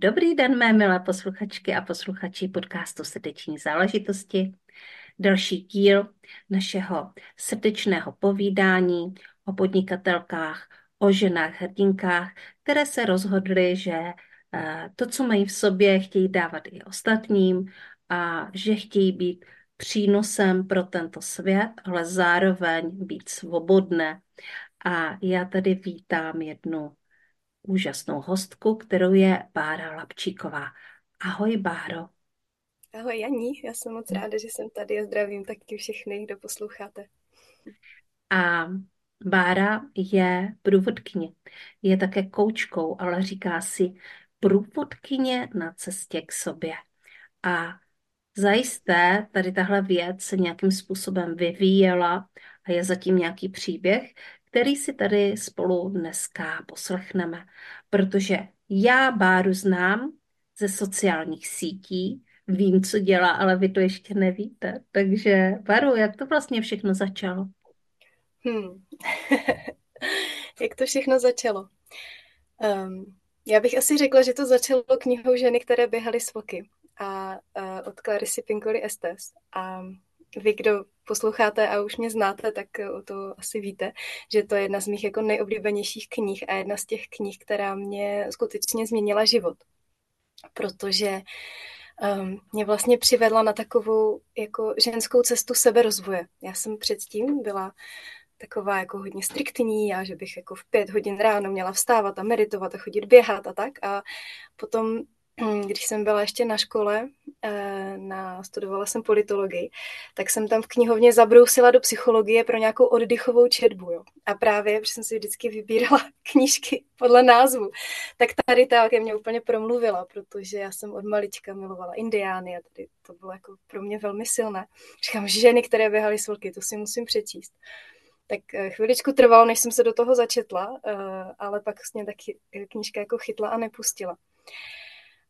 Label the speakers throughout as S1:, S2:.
S1: Dobrý den, mé milé posluchačky a posluchači podcastu Srdeční záležitosti. Další díl našeho srdečného povídání o podnikatelkách, o ženách hrdinkách, které se rozhodly, že eh, to, co mají v sobě, chtějí dávat i ostatním a že chtějí být přínosem pro tento svět, ale zároveň být svobodné. A já tady vítám jednu úžasnou hostku, kterou je Bára Lapčíková. Ahoj, Báro.
S2: Ahoj, Janí. Já jsem moc ráda, že jsem tady a zdravím taky všechny, kdo posloucháte.
S1: A Bára je průvodkyně. Je také koučkou, ale říká si průvodkyně na cestě k sobě. A zajisté tady tahle věc se nějakým způsobem vyvíjela a je zatím nějaký příběh, který si tady spolu dneska poslechneme, protože já Báru znám ze sociálních sítí, vím, co dělá, ale vy to ještě nevíte. Takže Báru, jak to vlastně všechno začalo?
S2: Hmm. jak to všechno začalo? Um, já bych asi řekla, že to začalo knihou ženy, které běhaly s voky a uh, od Clarisy Pinkoli Estes. A vy, kdo posloucháte a už mě znáte, tak o to asi víte, že to je jedna z mých jako nejoblíbenějších knih a jedna z těch knih, která mě skutečně změnila život. Protože um, mě vlastně přivedla na takovou jako ženskou cestu seberozvoje. Já jsem předtím byla taková jako hodně striktní a že bych jako v pět hodin ráno měla vstávat a meditovat a chodit běhat a tak. A potom když jsem byla ještě na škole, eh, na, studovala jsem politologii, tak jsem tam v knihovně zabrousila do psychologie pro nějakou oddychovou četbu. Jo. A právě, protože jsem si vždycky vybírala knížky podle názvu, tak tady ta ke mně úplně promluvila, protože já jsem od malička milovala indiány a tady to bylo jako pro mě velmi silné. Říkám, ženy, které běhaly s vlky, to si musím přečíst. Tak eh, chviličku trvalo, než jsem se do toho začetla, eh, ale pak vlastně taky knížka jako chytla a nepustila.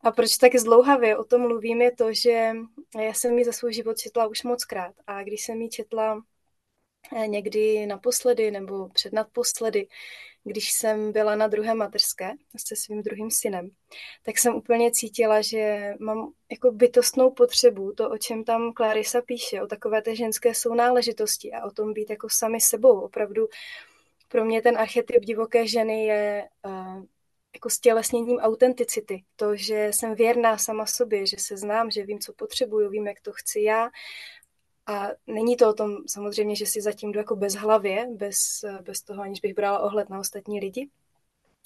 S2: A proč tak zdlouhavě o tom mluvím, je to, že já jsem ji za svůj život četla už moc krát. A když jsem ji četla eh, někdy naposledy nebo přednadposledy, když jsem byla na druhé mateřské se svým druhým synem, tak jsem úplně cítila, že mám jako bytostnou potřebu, to, o čem tam Clarissa píše, o takové té ženské sounáležitosti a o tom být jako sami sebou. Opravdu pro mě ten archetyp divoké ženy je uh, jako stělesněním autenticity. To, že jsem věrná sama sobě, že se znám, že vím, co potřebuju, vím, jak to chci já. A není to o tom samozřejmě, že si zatím jdu jako bez hlavě, bez, bez toho, aniž bych brala ohled na ostatní lidi,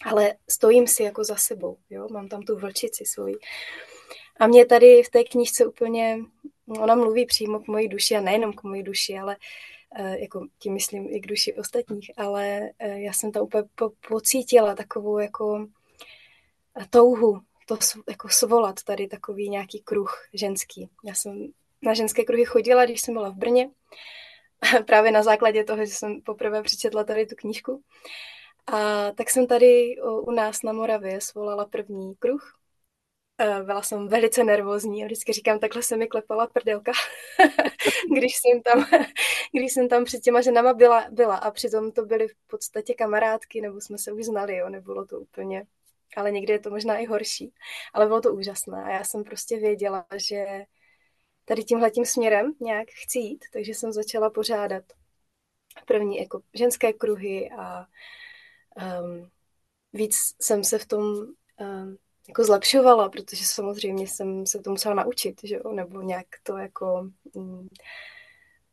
S2: ale stojím si jako za sebou, jo? mám tam tu vlčici svoji. A mě tady v té knižce úplně, ona mluví přímo k mojí duši a nejenom k mojí duši, ale jako tím myslím i k duši ostatních, ale eh, já jsem tam úplně po, pocítila takovou jako touhu to jako svolat tady takový nějaký kruh ženský. Já jsem na ženské kruhy chodila, když jsem byla v Brně, právě na základě toho, že jsem poprvé přečetla tady tu knížku. A tak jsem tady u nás na Moravě svolala první kruh. Byla jsem velice nervózní a vždycky říkám, takhle se mi klepala prdelka, když, jsem tam, když jsem tam před těma ženama byla, byla. A přitom to byly v podstatě kamarádky, nebo jsme se už znali, jo, nebylo to úplně ale někdy je to možná i horší. Ale bylo to úžasné a já jsem prostě věděla, že tady tímhletím směrem nějak chci jít, takže jsem začala pořádat první jako ženské kruhy a um, víc jsem se v tom um, jako zlepšovala, protože samozřejmě jsem se to musela naučit, že jo? nebo nějak to jako um,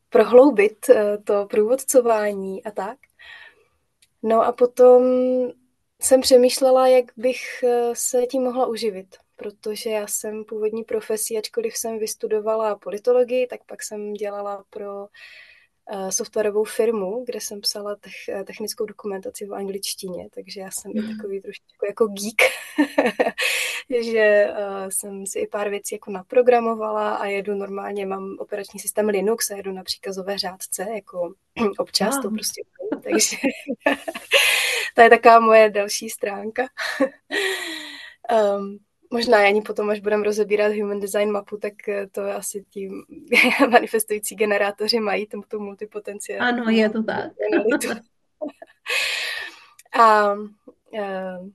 S2: prohloubit uh, to průvodcování a tak. No a potom jsem přemýšlela, jak bych eh, se tím mohla uživit, protože já jsem původní profesí, ačkoliv jsem vystudovala politologii, tak pak jsem dělala pro softwarovou firmu, kde jsem psala tech, technickou dokumentaci v angličtině, takže já jsem mm. i mhm. takový trošičku jako geek, že uh, jsem si i pár věcí jako naprogramovala a jedu normálně, mám operační systém Linux a jedu na příkazové řádce, jako občas to prostě takže to je taková moje další stránka. um, možná ani potom, až budeme rozebírat human design mapu, tak eh, to asi ti manifestující generátoři mají tomu tu multipotenciál.
S1: Ano, je to tak.
S2: a, uh,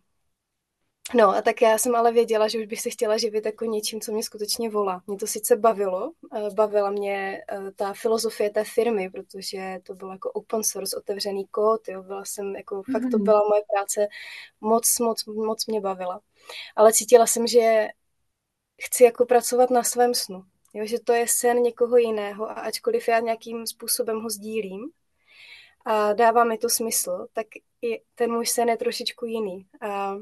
S2: No a tak já jsem ale věděla, že už bych se chtěla živit jako něčím, co mě skutečně volá. Mě to sice bavilo, eh, bavila mě ta filozofie té firmy, protože to bylo jako open source, otevřený kód, jo, byla jsem jako, mm-hmm. fakt to mhm. byla moje práce, moc, moc, moc mě bavila. Ale cítila jsem, že chci jako pracovat na svém snu, jo, že to je sen někoho jiného a ačkoliv já nějakým způsobem ho sdílím, a dává mi to smysl, tak i ten můj sen je trošičku jiný. A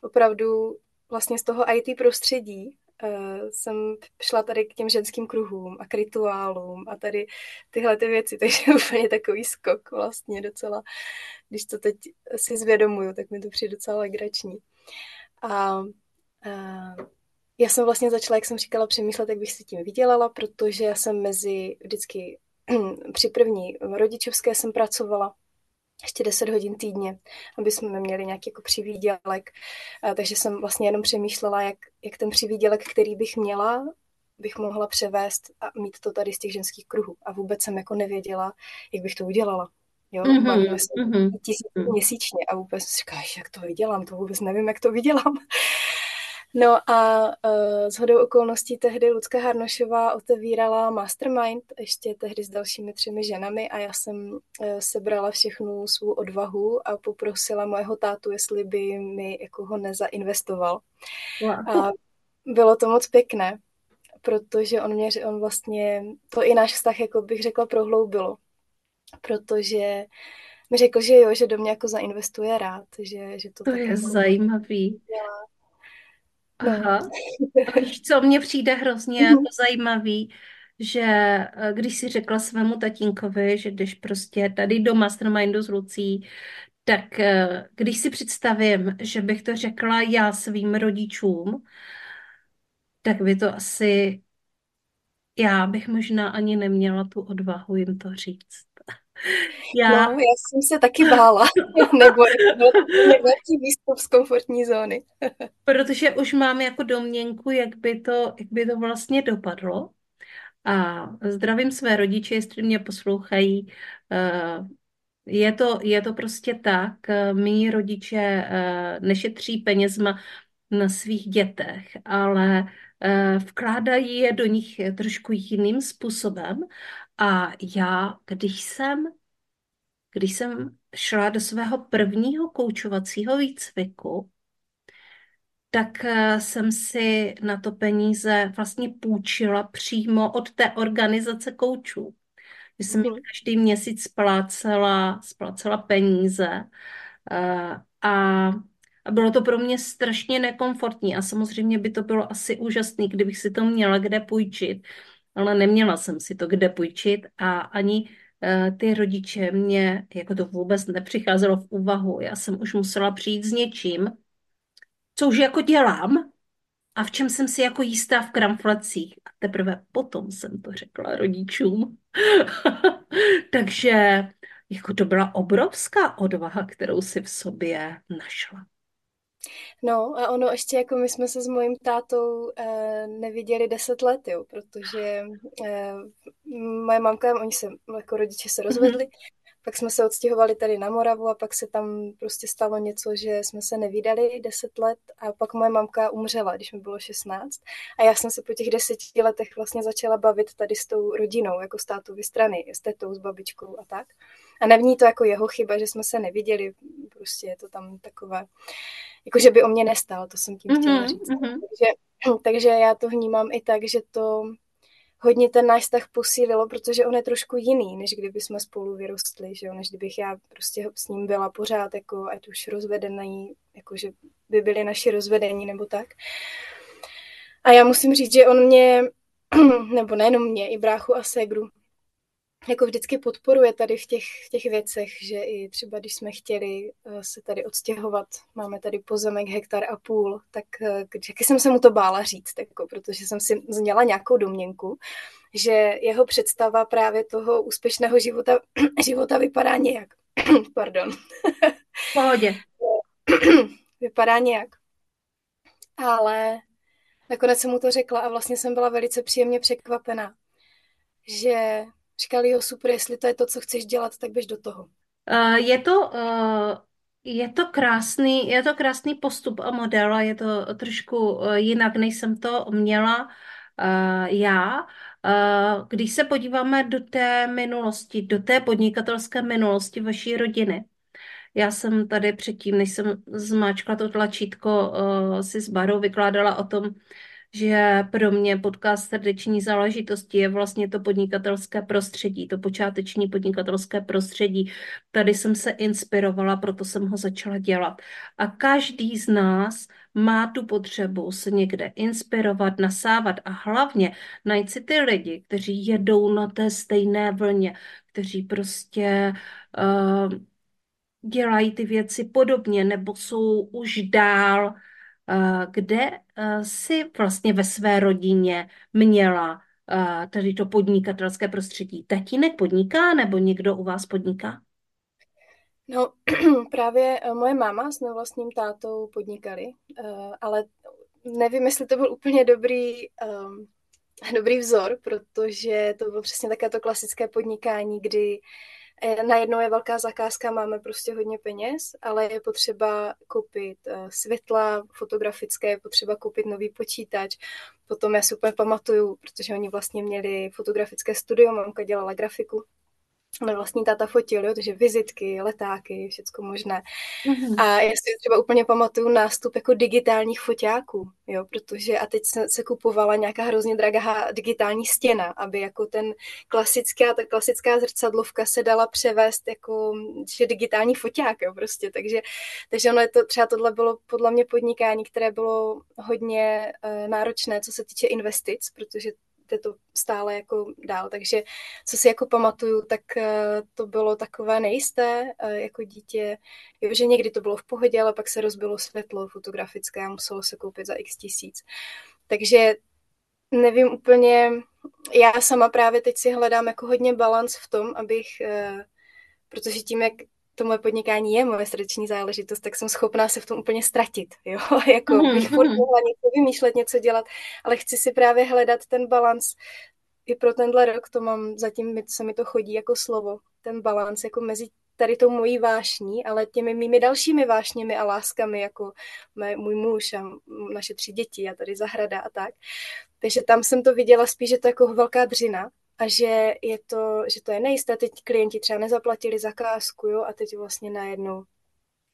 S2: opravdu vlastně z toho IT prostředí uh, jsem šla tady k těm ženským kruhům a k rituálům a tady tyhle ty věci, takže úplně takový skok vlastně docela, když to teď si zvědomuju, tak mi to přijde docela legrační. A uh, já jsem vlastně začala, jak jsem říkala, přemýšlet, jak bych si tím vydělala, protože já jsem mezi vždycky při první rodičovské jsem pracovala ještě 10 hodin týdně, aby jsme měli nějaký jako přivídělek. Takže jsem vlastně jenom přemýšlela, jak, jak ten přivídělek, který bych měla, bych mohla převést a mít to tady z těch ženských kruhů. A vůbec jsem jako nevěděla, jak bych to udělala. Jo, mm-hmm, mám mm-hmm. tisíc měsíčně a vůbec říkáš, jak to vydělám, to vůbec nevím, jak to vydělám. No a uh, s hodou okolností tehdy Lucka Harnošová otevírala Mastermind, ještě tehdy s dalšími třemi ženami a já jsem uh, sebrala všechnu svou odvahu a poprosila mojeho tátu, jestli by mi jako ho nezainvestoval. Wow. A bylo to moc pěkné, protože on mě, on vlastně, to i náš vztah, jako bych řekla, prohloubilo, protože mi řekl, že jo, že do mě jako zainvestuje rád, že, že to,
S1: to je jako zajímavý. Dělá. Aha. A víš, co mně přijde hrozně mm-hmm. jako zajímavý, že eh, když si řekla svému tatínkovi, že jdeš prostě tady do Mastermindu s Lucí, tak eh, když si představím, že bych to řekla já svým rodičům, tak by to asi, já bych možná ani neměla tu odvahu jim to říct.
S2: Já... No, já jsem se taky bála, nebo velký výstup z komfortní zóny.
S1: Protože už mám jako domněnku, jak by to, jak by to vlastně dopadlo. A zdravím své rodiče, jestli mě poslouchají. Eh, je to, je to prostě tak, eh, mý rodiče eh, nešetří penězma na svých dětech, ale vkládají je do nich trošku jiným způsobem a já, když jsem, když jsem šla do svého prvního koučovacího výcviku, tak eh, jsem si na to peníze vlastně půjčila přímo od té organizace koučů. Že jsem mm. každý měsíc splácela, splácela peníze eh, a a bylo to pro mě strašně nekomfortní a samozřejmě by to bylo asi úžasné, kdybych si to měla kde půjčit, ale neměla jsem si to kde půjčit a ani eh, ty rodiče mě, jako to vůbec nepřicházelo v úvahu. Já jsem už musela přijít s něčím, co už jako dělám a v čem jsem si jako jistá v kramflecích. A teprve potom jsem to řekla rodičům. Takže jako to byla obrovská odvaha, kterou si v sobě našla.
S2: No a ono ještě jako my jsme se s mojím tátou eh, neviděli deset let, jo, protože eh, moje mamka, oni se, jako rodiče se mhm. rozvedli, mm-hmm. pak jsme se odstěhovali tady na Moravu a pak se tam prostě stalo něco, že jsme se nevídali deset let a pak moje mamka umřela, když mi bylo 16 a já jsem se po těch deseti letech vlastně začala bavit tady s tou rodinou, jako s tátovy strany, s tetou, s babičkou a tak. A nevní to jako jeho chyba, že jsme se neviděli, prostě je to tam takové jako že by o mě nestál, to jsem tím mm-hmm, chtěla říct. Mm-hmm. Takže, takže já to vnímám i tak, že to hodně ten náš vztah posílilo, protože on je trošku jiný, než kdyby jsme spolu vyrostli, že jo? než kdybych já prostě s ním byla pořád, jako ať už rozvedený, jako že by byli naši rozvedení nebo tak. A já musím říct, že on mě, nebo nejenom mě, i bráchu a segru, jako vždycky podporuje tady v těch, v těch věcech, že i třeba když jsme chtěli eh, se tady odstěhovat, máme tady pozemek hektar a půl, tak jaký jsem se mu to bála říct, jako, protože jsem si měla nějakou domněnku, že jeho představa právě toho úspěšného života, života vypadá nějak. Pardon.
S1: Pohodě.
S2: vypadá nějak. Ale nakonec jsem mu to řekla a vlastně jsem byla velice příjemně překvapená, že říkali, jo, super, jestli to je to, co chceš dělat, tak běž do toho.
S1: Uh, je to, uh, je to krásný, je to krásný postup a model a je to trošku uh, jinak, než jsem to měla já. Když se podíváme do té minulosti, do té podnikatelské minulosti vaší rodiny, já jsem tady předtím, než jsem zmáčkla to tlačítko, si s Barou vykládala o tom, že pro mě podcast srdeční záležitosti je vlastně to podnikatelské prostředí, to počáteční podnikatelské prostředí. Tady jsem se inspirovala, proto jsem ho začala dělat. A každý z nás má tu potřebu se někde inspirovat, nasávat a hlavně najít si ty lidi, kteří jedou na té stejné vlně, kteří prostě uh, dělají ty věci podobně nebo jsou už dál kde eh, si vlastně ve své rodině měla eh, tady to podnikatelské prostředí? Tatínek podniká nebo někdo u vás podniká?
S2: No, právě moje máma s vlastním tátou podnikali, ale nevím, jestli to byl úplně dobrý, dobrý vzor, protože to bylo přesně také to klasické podnikání, kdy najednou je velká zakázka, máme prostě hodně peněz, ale je potřeba koupit e, světla fotografické, je potřeba koupit nový počítač. Potom já si úplně pamatuju, protože oni vlastně měli fotografické studio, mamka dělala grafiku, ale vlastní táta fotil, jo, takže vizitky, letáky, všecko možné. Mm-hmm. A já si třeba úplně pamatuju nástup jako digitálních foťáků, jo, protože a teď se, se kupovala nějaká hrozně drahá digitální stěna, aby jako ten klasická, ta klasická zrcadlovka se dala převést jako že digitální foťák, jo, prostě, takže, takže ono je to, třeba tohle bylo podle mě podnikání, které bylo hodně uh, náročné, co se týče investic, protože jde to stále jako dál. Takže co si jako pamatuju, tak eh, to bylo takové nejisté eh, jako dítě, jo, že někdy to bylo v pohodě, ale pak se rozbilo světlo fotografické a muselo se koupit za x tisíc. Takže nevím úplně, já sama právě teď si hledám jako hodně balans v tom, abych, eh, protože tím, jak to moje podnikání je moje srdeční záležitost, tak jsem schopná se v tom úplně ztratit, jo, jako mm-hmm. bych furt mohla něco vymýšlet, něco dělat, ale chci si právě hledat ten balans, i pro tenhle rok to mám, zatím se mi to chodí jako slovo, ten balans jako mezi tady tou mojí vášní, ale těmi mými dalšími vášněmi a láskami, jako mé, můj muž a naše tři děti a tady zahrada a tak. Takže tam jsem to viděla spíš, že to je jako velká dřina, a že je to, že to je nejisté, teď klienti třeba nezaplatili zakázku, jo, a teď vlastně najednou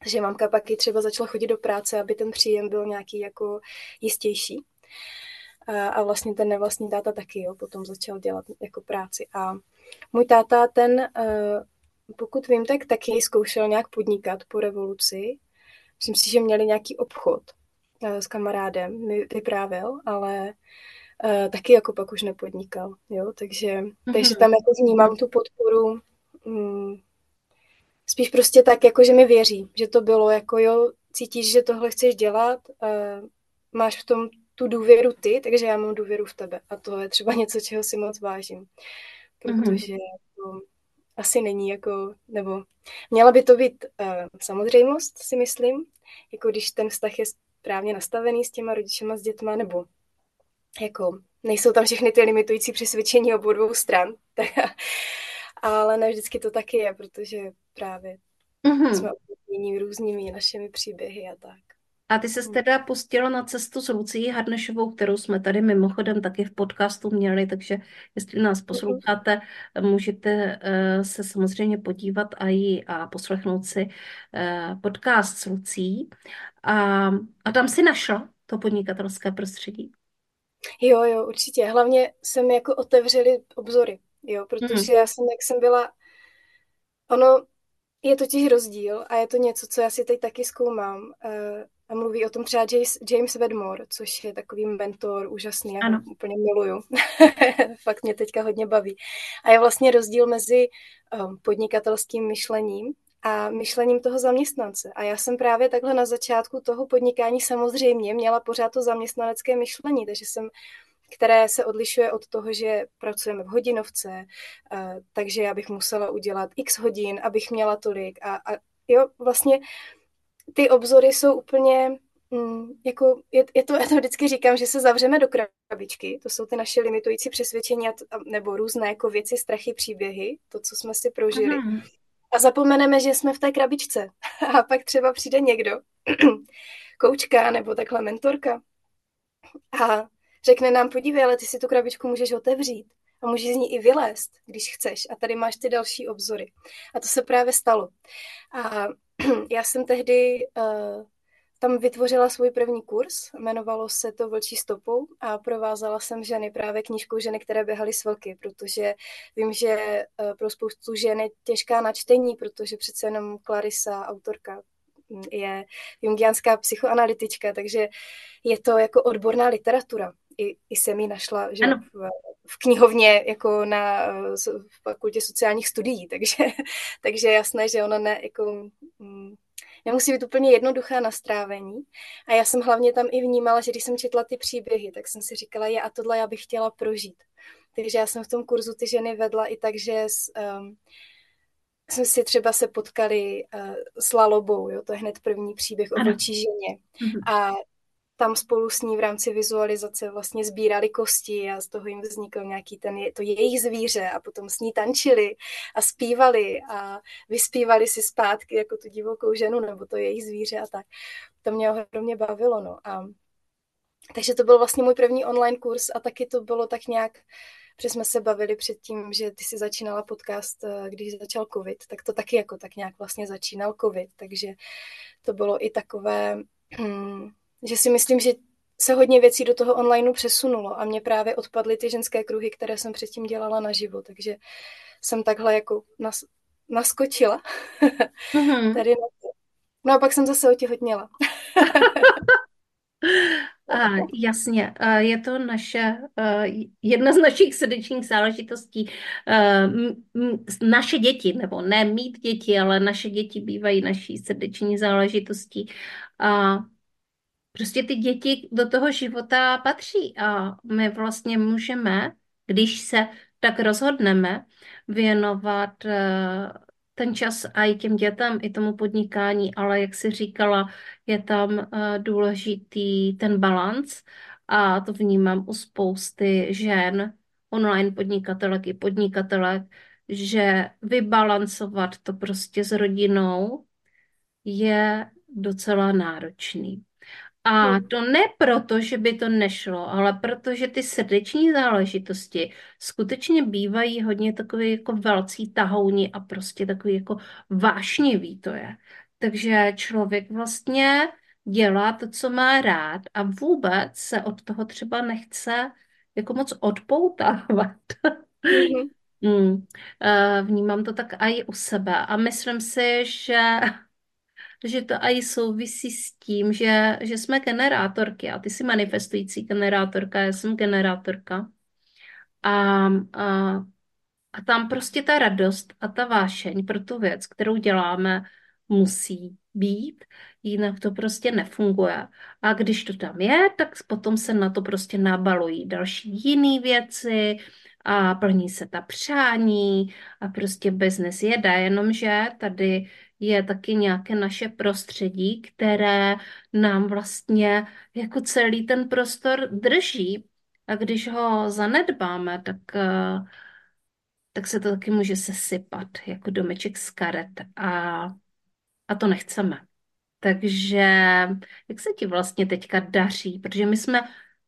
S2: že mamka pak i třeba začala chodit do práce, aby ten příjem byl nějaký jako jistější. A, a vlastně ten nevlastní táta taky, jo, potom začal dělat jako práci. A můj táta, ten, eh, pokud vím, tak taky zkoušel nějak podnikat po revoluci. Myslím si, že měli nějaký obchod eh, s kamarádem, mi vyprávěl, ale uh, taky jako pak už nepodnikal, jo, takže, mm-hmm. takže tam jako vnímám tu podporu um, spíš prostě tak, jako že mi věří, že to bylo jako jo, cítíš, že tohle chceš dělat, uh, máš v tom tu důvěru ty, takže já mám důvěru v tebe a to je třeba něco, čeho si moc vážím, protože mm-hmm. to asi není jako, nebo měla by to být uh, samozřejmost, si myslím, jako když ten vztah je správně nastavený s těma rodičema, s dětma, nebo jako nejsou tam všechny ty limitující přesvědčení obou dvou stran, ale ne vždycky to taky je, protože právě mm-hmm. jsme obmění různými našimi příběhy a tak.
S1: A ty se teda pustila na cestu s Lucí Harnešovou, kterou jsme tady mimochodem taky v podcastu měli, takže jestli nás mhm. posloucháte, můžete uh, se samozřejmě podívat a, jí, a poslechnout si uh, podcast s Lucí. A, a tam si našla to podnikatelské prostředí.
S2: Jo, jo, určitě. Hlavně se mi jako otevřely obzory, jo, protože mm. já jsem, jak jsem byla, ono je totiž rozdíl a je to něco, co já si teď taky zkoumám. Uh, a mluví o tom třeba James, James Wedmore, což je takový mentor úžasný, já ho úplně miluju. Fakt mě teďka hodně baví. A je vlastně rozdíl mezi um, podnikatelským myšlením a myšlením toho zaměstnance. A já jsem právě takhle na začátku toho podnikání samozřejmě měla pořád to zaměstnanecké myšlení, takže jsem které se odlišuje od toho, že pracujeme v hodinovce, uh, takže já bych musela udělat x hodin, abych měla tolik a, a jo, vlastně ty obzory jsou úplně, mm, jako, je, je to, já to vždycky říkám, že se zavřeme do krabičky, to jsou ty naše limitující přesvědčení nebo různé jako věci, strachy, příběhy, to, co jsme si prožili. Aha. A zapomeneme, že jsme v té krabičce. A pak třeba přijde někdo, koučka nebo takhle mentorka a řekne nám, podívej, ale ty si tu krabičku můžeš otevřít a můžeš z ní i vylézt, když chceš. A tady máš ty další obzory. A to se právě stalo. A já jsem tehdy uh, tam vytvořila svůj první kurz, jmenovalo se to Vlčí stopou a provázala jsem ženy právě knížkou Ženy, které běhaly s vlky, protože vím, že uh, pro spoustu žen je těžká na čtení, protože přece jenom Clarissa, autorka, mm, je jungianská psychoanalytička, takže je to jako odborná literatura. I, i jsem ji našla že v, v knihovně jako na v fakultě sociálních studií, takže, takže jasné, že ona ne, jako, mm, nemusí být úplně jednoduchá na strávení. A já jsem hlavně tam i vnímala, že když jsem četla ty příběhy, tak jsem si říkala, je a tohle já bych chtěla prožít. Takže já jsem v tom kurzu ty ženy vedla i tak, že s, um, jsme si třeba se potkali uh, s Lalobou, jo, to je hned první příběh o vlčí ženě. Mm-hmm. A tam spolu s ní v rámci vizualizace vlastně sbírali kosti a z toho jim vznikl nějaký ten, to jejich zvíře a potom s ní tančili a zpívali a vyspívali si zpátky jako tu divokou ženu nebo to jejich zvíře a tak. To mě ohromně bavilo, no. A, takže to byl vlastně můj první online kurz a taky to bylo tak nějak, protože jsme se bavili předtím, že ty si začínala podcast, eh, když začal covid, tak to taky jako tak nějak vlastně začínal covid, takže to bylo i takové, hmm, že si myslím, že se hodně věcí do toho onlineu přesunulo a mě právě odpadly ty ženské kruhy, které jsem předtím dělala naživo, takže jsem takhle jako nas, naskočila mm-hmm. tady na to. No a pak jsem zase otěhotněla.
S1: A, jasně, a je to naše, jedna z našich srdečních záležitostí. Naše děti, nebo ne mít děti, ale naše děti bývají naší srdeční záležitostí. A Prostě ty děti do toho života patří a my vlastně můžeme, když se tak rozhodneme, věnovat eh, ten čas a i těm dětem, i tomu podnikání, ale jak jsi říkala, je tam eh, důležitý ten balans a to vnímám u spousty žen, online podnikatelek i podnikatelek, že vybalancovat to prostě s rodinou je docela náročný. A hmm. to ne proto, že by to nešlo, ale protože ty srdeční záležitosti skutečně bývají hodně takový jako velcí tahouni a prostě takový jako vášnivý to je. Takže člověk vlastně dělá to, co má rád a vůbec se od toho třeba nechce jako moc odpoutávat. Mm-hmm. Mm. Vnímám to tak i u sebe a myslím si, že že to i souvisí s tím, že, že jsme generátorky a ty jsi manifestující generátorka, já jsem generátorka. A, a, a tam prostě ta radost a ta vášeň pro tu věc, kterou děláme, musí být, jinak to prostě nefunguje. A když to tam je, tak potom se na to prostě nabalují další jiné věci a plní se ta přání a prostě business jede, jenomže tady je taky nějaké naše prostředí, které nám vlastně jako celý ten prostor drží. A když ho zanedbáme, tak, eh, tak se to taky může sesypat jako domeček z karet a, a to nechceme. Takže jak se ti vlastně teďka daří? Protože my jsme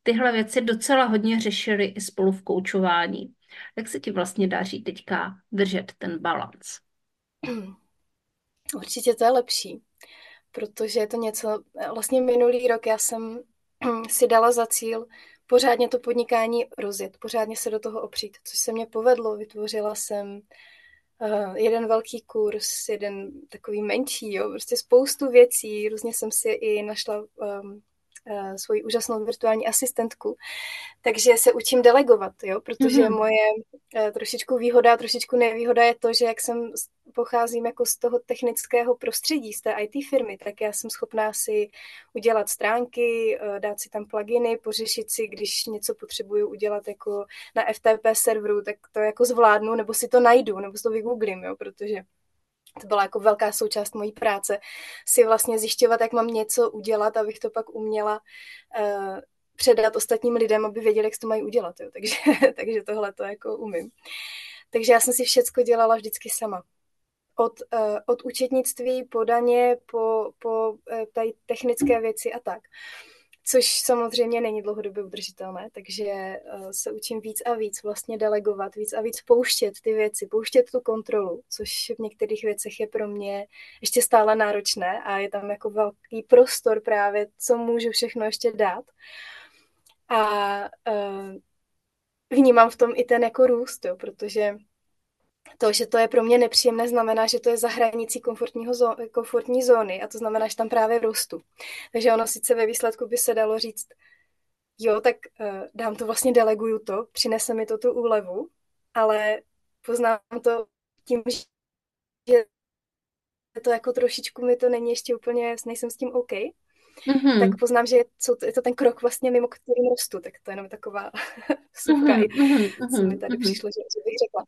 S1: tyhle věci docela hodně řešili i spolu v koučování. Jak se ti vlastně daří teďka držet ten balans?
S2: Určitě to je lepší, protože je to něco, vlastně minulý rok já jsem si dala za cíl pořádně to podnikání rozjet, pořádně se do toho opřít, což se mě povedlo. Vytvořila jsem uh, jeden velký kurz, jeden takový menší, jo, prostě spoustu věcí. Různě jsem si i našla uh, svoji úžasnou virtuální asistentku, takže se učím delegovat, jo, protože mm-hmm. moje uh, trošičku výhoda, trošičku nevýhoda je to, že jak jsem pocházím jako z toho technického prostředí, z té IT firmy, tak já jsem schopná si udělat stránky, uh, dát si tam pluginy, pořešit si, když něco potřebuju udělat jako na FTP serveru, tak to jako zvládnu, nebo si to najdu, nebo si to vygooglím, jo, protože to byla jako velká součást mojí práce, si vlastně zjišťovat, jak mám něco udělat, abych to pak uměla uh, předat ostatním lidem, aby věděli, jak to mají udělat. Jo. Takže, takže tohle to jako umím. Takže já jsem si všecko dělala vždycky sama. Od, uh, od účetnictví, podaně, po, po uh, tady technické věci a tak. Uh, což samozřejmě není dlouhodobě udržitelné, takže eh, se učím víc a víc vlastně delegovat, víc a víc pouštět ty věci, pouštět tu kontrolu, což v některých věcech je pro mě ještě stále náročné a je tam jako velký prostor právě, co můžu všechno ještě dát. A uh, vnímám v tom i ten jako růst, jo, protože to, že to je pro mě nepříjemné, znamená, že to je za hranicí komfortního zó- komfortní zóny a to znamená, že tam právě rostu. Takže ono sice ve výsledku by se dalo říct, jo, tak uh, dám to vlastně, deleguju to, přinese mi to tu úlevu, ale poznám to tím, že to jako trošičku mi to není ještě úplně, nejsem s tím OK, mm-hmm. tak poznám, že je to, je to ten krok vlastně mimo kterým rostu, tak to je jenom taková vsuvka, mm-hmm. co mi tady mm-hmm. přišlo, že, že bych řekla.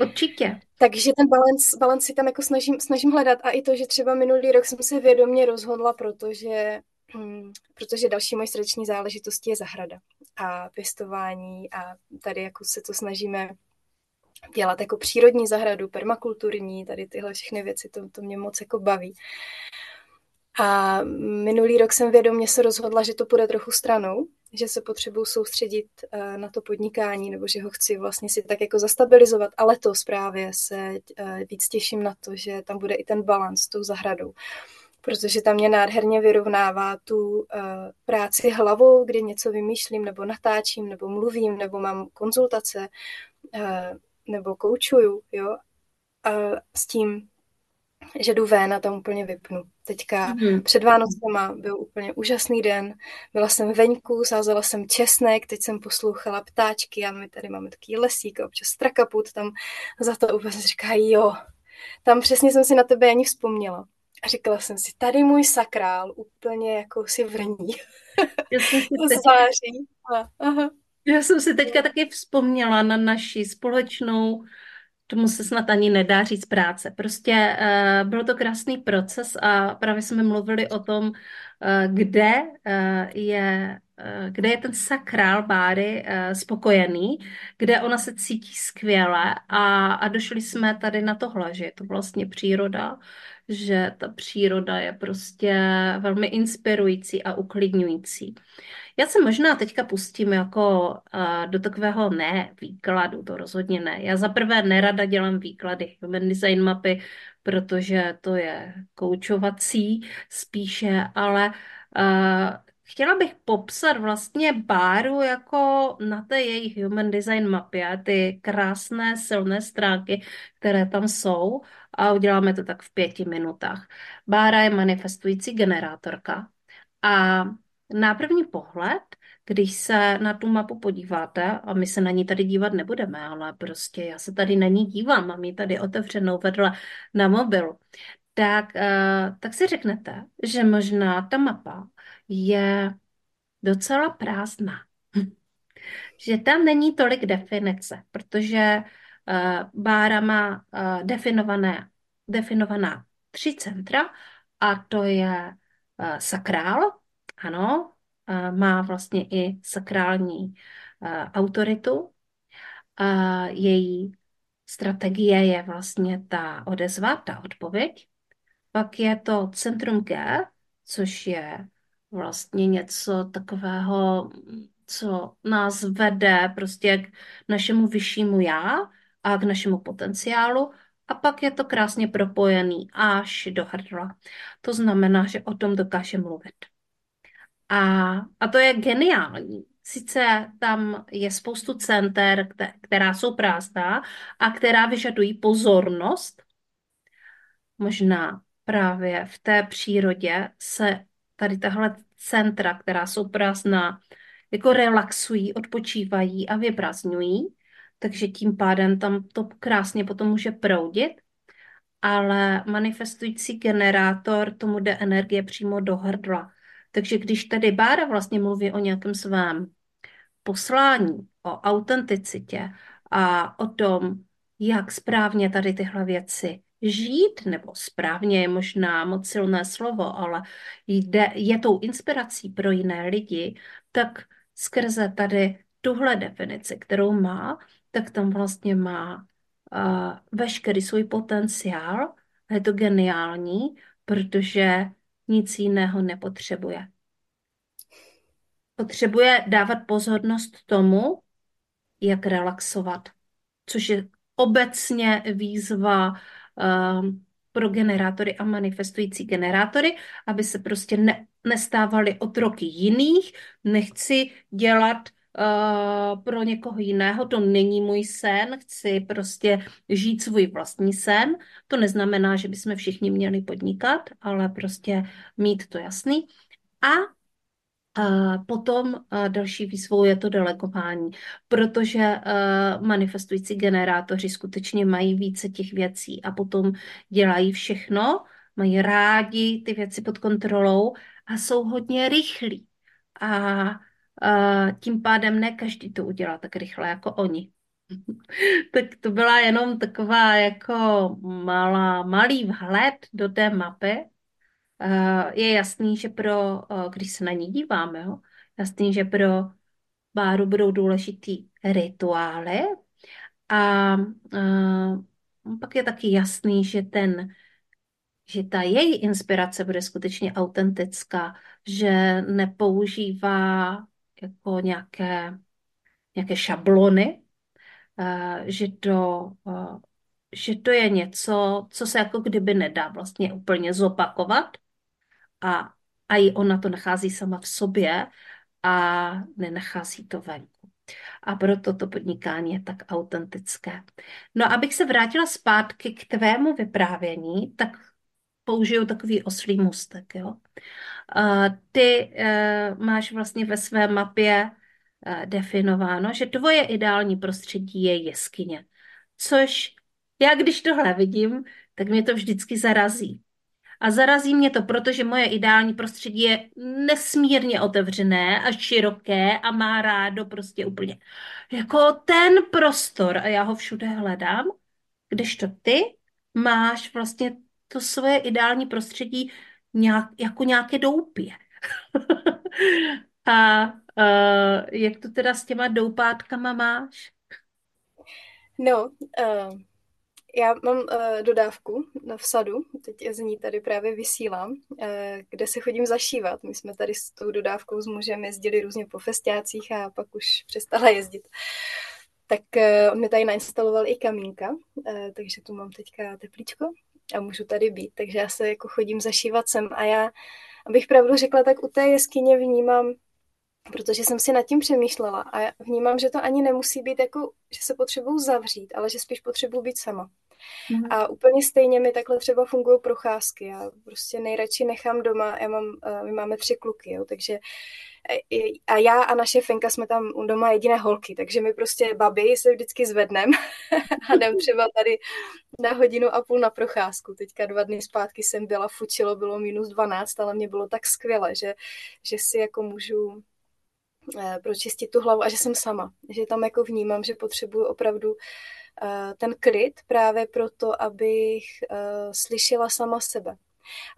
S1: Určitě.
S2: Takže ten balans, balans si tam jako snažím, snažím hledat a i to, že třeba minulý rok jsem se vědomě rozhodla, protože, hm, protože další moje srdeční záležitosti je zahrada a pěstování a tady jako se to snažíme dělat jako přírodní zahradu, permakulturní, tady tyhle všechny věci, to, to mě moc jako baví. A minulý rok jsem vědomě se rozhodla, že to půjde trochu stranou, že se potřebuju soustředit uh, na to podnikání, nebo že ho chci vlastně si tak jako zastabilizovat. A letos právě se uh, víc těším na to, že tam bude i ten balans s tou zahradou protože tam mě nádherně vyrovnává tu uh, práci hlavou, kdy něco vymýšlím, nebo natáčím, nebo mluvím, nebo mám konzultace, nebo koučuju, jo, a s tím, že jdu ven a tam úplně vypnu. Teďka mm. před Vánocema byl úplně úžasný den, byla jsem venku, sázela jsem česnek, teď jsem poslouchala ptáčky a my tady máme takový lesík a občas strakaput, tam za to úplně říká, jo, tam přesně jsem si na tebe ani vzpomněla. A říkala jsem si, tady můj sakrál úplně jako si vrní. Já jsem si teď... září.
S1: Aha. Já jsem si teďka taky vzpomněla na naši společnou tomu se snad ani nedá říct práce. Prostě uh, byl to krásný proces a právě jsme mluvili o tom, uh, kde uh, je kde je ten sakrál Báry spokojený, kde ona se cítí skvěle a, a došli jsme tady na tohle, že je to vlastně příroda, že ta příroda je prostě velmi inspirující a uklidňující. Já se možná teďka pustím jako uh, do takového ne výkladu, to rozhodně ne. Já za prvé nerada dělám výklady human design mapy, protože to je koučovací spíše, ale uh, chtěla bych popsat vlastně Báru jako na té jejich human design mapě, ty krásné silné stránky, které tam jsou a uděláme to tak v pěti minutách. Bára je manifestující generátorka a na první pohled, když se na tu mapu podíváte, a my se na ní tady dívat nebudeme, ale prostě já se tady na ní dívám, mám ji tady otevřenou vedle na mobilu, tak, uh, tak si řeknete, že možná ta mapa je docela prázdná. že tam není tolik definice, protože uh, Bára má uh, definované, definovaná tři centra a to je uh, sakrál, ano, má vlastně i sakrální autoritu. Její strategie je vlastně ta odezva, ta odpověď. Pak je to centrum G, což je vlastně něco takového, co nás vede prostě k našemu vyššímu já a k našemu potenciálu. A pak je to krásně propojený až do hrdla. To znamená, že o tom dokáže mluvit. A, a to je geniální. Sice tam je spoustu center, která jsou prázdná a která vyžadují pozornost, možná právě v té přírodě se tady tahle centra, která jsou prázdná, jako relaxují, odpočívají a vyprazňují, takže tím pádem tam to krásně potom může proudit, ale manifestující generátor tomu jde energie přímo do hrdla. Takže když tady Bára vlastně mluví o nějakém svém poslání, o autenticitě a o tom, jak správně tady tyhle věci žít, nebo správně je možná moc silné slovo, ale jde, je tou inspirací pro jiné lidi, tak skrze tady tuhle definici, kterou má, tak tam vlastně má uh, veškerý svůj potenciál a je to geniální, protože nic jiného nepotřebuje. Potřebuje dávat pozornost tomu, jak relaxovat, což je obecně výzva pro generátory a manifestující generátory, aby se prostě ne, nestávali otroky jiných. Nechci dělat uh, pro někoho jiného, to není můj sen, chci prostě žít svůj vlastní sen. To neznamená, že bychom všichni měli podnikat, ale prostě mít to jasný. A a potom další výzvou je to delegování, protože manifestující generátoři skutečně mají více těch věcí a potom dělají všechno, mají rádi ty věci pod kontrolou a jsou hodně rychlí. A, tím pádem ne každý to udělá tak rychle jako oni. tak to byla jenom taková jako malá, malý vhled do té mapy, je jasný, že pro, eh, když se na ní díváme, jo, jasný, že pro Báru budou důležitý rituály a, a eh, pak je taky jasný, že ten že ta její inspirace bude skutečně autentická, že nepoužívá jako nějaké, nějaké šablony, že to, že to je něco, co se jako kdyby nedá vlastně úplně zopakovat, a, a i ona to nachází sama v sobě a nenachází to venku. A proto to podnikání je tak autentické. No, abych se vrátila zpátky k tvému vyprávění, tak použiju takový oslý mustek. Jo? Ty uh, máš vlastně ve své mapě uh, definováno, že tvoje ideální prostředí je jeskyně. Což já, když tohle vidím, tak mě to vždycky zarazí. A zarazí mě to, protože moje ideální prostředí je nesmírně otevřené a široké a má rádo prostě úplně jako ten prostor a já ho všude hledám, kdežto ty máš vlastně to svoje ideální prostředí nějak, jako nějaké doupě. a uh, jak to teda s těma doupátkama máš?
S2: No, uh, já mám uh, dodávku v sadu, teď z ní tady právě vysílám, uh, kde se chodím zašívat. My jsme tady s tou dodávkou s mužem jezdili různě po festiácích a pak už přestala jezdit. Tak uh, on mi tady nainstaloval i kamínka, uh, takže tu mám teďka teplíčko a můžu tady být. Takže já se jako chodím zašívat sem a já, abych pravdu řekla, tak u té jeskyně vnímám protože jsem si nad tím přemýšlela a vnímám, že to ani nemusí být jako, že se potřebuju zavřít, ale že spíš potřebuju být sama. Mm. A úplně stejně mi takhle třeba fungují procházky. Já prostě nejradši nechám doma, já mám, eh, my máme tři kluky, jo, takže eh, a já a naše Fenka jsme tam doma jediné holky, takže my prostě babi se vždycky zvednem a jdem třeba tady na hodinu a půl na procházku. Teďka dva dny zpátky jsem byla, fučilo, bylo minus 12, ale mě bylo tak skvěle, že, že si jako můžu eh, pročistit tu hlavu a že jsem sama, že tam jako vnímám, že potřebuju opravdu ten klid právě proto, abych uh, slyšela sama sebe.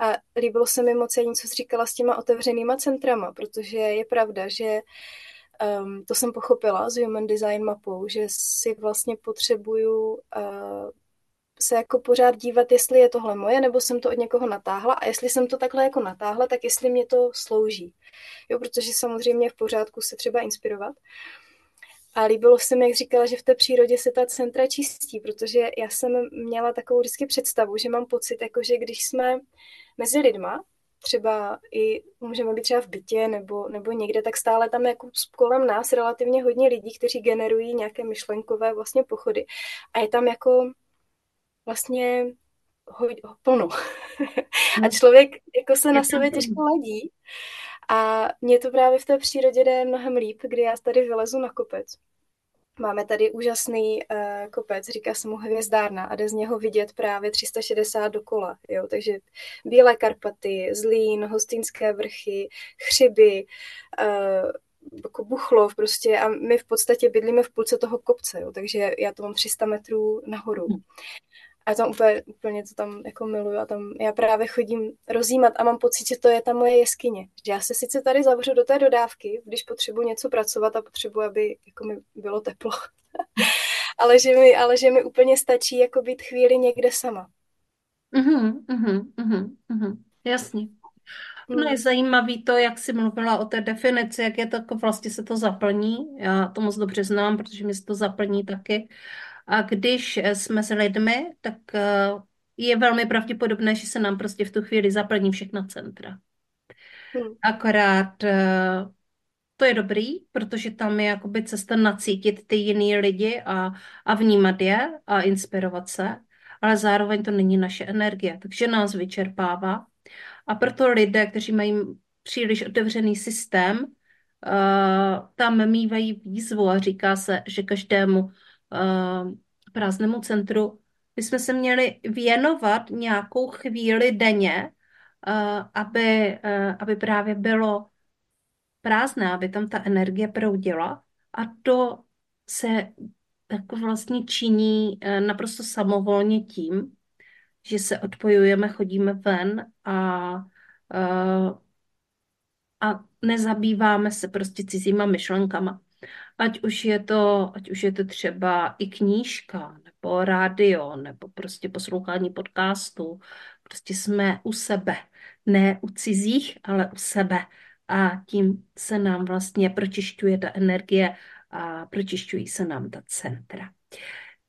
S2: A líbilo se mi moc něco, co říkala s těma otevřenýma centrama, protože je pravda, že um, to jsem pochopila s Human Design mapou, že si vlastně potřebuju uh, se jako pořád dívat, jestli je tohle moje, nebo jsem to od někoho natáhla a jestli jsem to takhle jako natáhla, tak jestli mě to slouží. Jo, protože samozřejmě v pořádku se třeba inspirovat, a líbilo se mi, jak říkala, že v té přírodě se ta centra čistí, protože já jsem měla takovou vždycky představu, že mám pocit, jako že když jsme mezi lidma, třeba i můžeme být třeba v bytě nebo, nebo někde, tak stále tam jako kolem nás relativně hodně lidí, kteří generují nějaké myšlenkové vlastně pochody. A je tam jako vlastně ho, ho, plno. a hmm. člověk jako se na sebe těžko ladí. A mě to právě v té přírodě jde mnohem líp, kdy já tady vylezu na kopec. Máme tady úžasný uh, kopec, říká se mu Hvězdárna a jde z něho vidět právě 360 dokola. Jo? Takže Bílé Karpaty, Zlín, Hostýnské vrchy, Chřiby, uh, jako Buchlov prostě a my v podstatě bydlíme v půlce toho kopce, jo? takže já to mám 300 metrů nahoru. A tam úplně, úplně to tam jako miluju a tam já právě chodím rozjímat a mám pocit, že to je ta moje jeskyně. Že já se sice tady zavřu do té dodávky, když potřebuji něco pracovat a potřebuji, aby jako mi bylo teplo. ale, že mi, ale že mi úplně stačí jako být chvíli někde sama.
S1: Mhm, mhm, mhm, mhm. Jasně. No je zajímavý to, jak jsi mluvila o té definici, jak je to, jako vlastně se to zaplní. Já to moc dobře znám, protože mi se to zaplní taky. A když eh, jsme s lidmi, tak eh, je velmi pravděpodobné, že se nám prostě v tu chvíli zaplní všechna centra. Hmm. Akorát eh, to je dobrý, protože tam je jakoby cesta nacítit ty jiný lidi a, a vnímat je a inspirovat se, ale zároveň to není naše energie, takže nás vyčerpává. A proto lidé, kteří mají příliš otevřený systém, tam mývají výzvu a říká se, že každému uh, prázdnému centru bychom se měli věnovat nějakou chvíli denně, uh, aby, uh, aby právě bylo prázdné, aby tam ta energie proudila a to se jako vlastně činí naprosto samovolně tím, že se odpojujeme, chodíme ven a, a nezabýváme se prostě cizíma myšlenkama. Ať už je to, ať už je to třeba i knížka, nebo rádio, nebo prostě poslouchání podcastu. Prostě jsme u sebe. Ne u cizích, ale u sebe. A tím se nám vlastně pročišťuje ta energie a pročišťují se nám ta centra.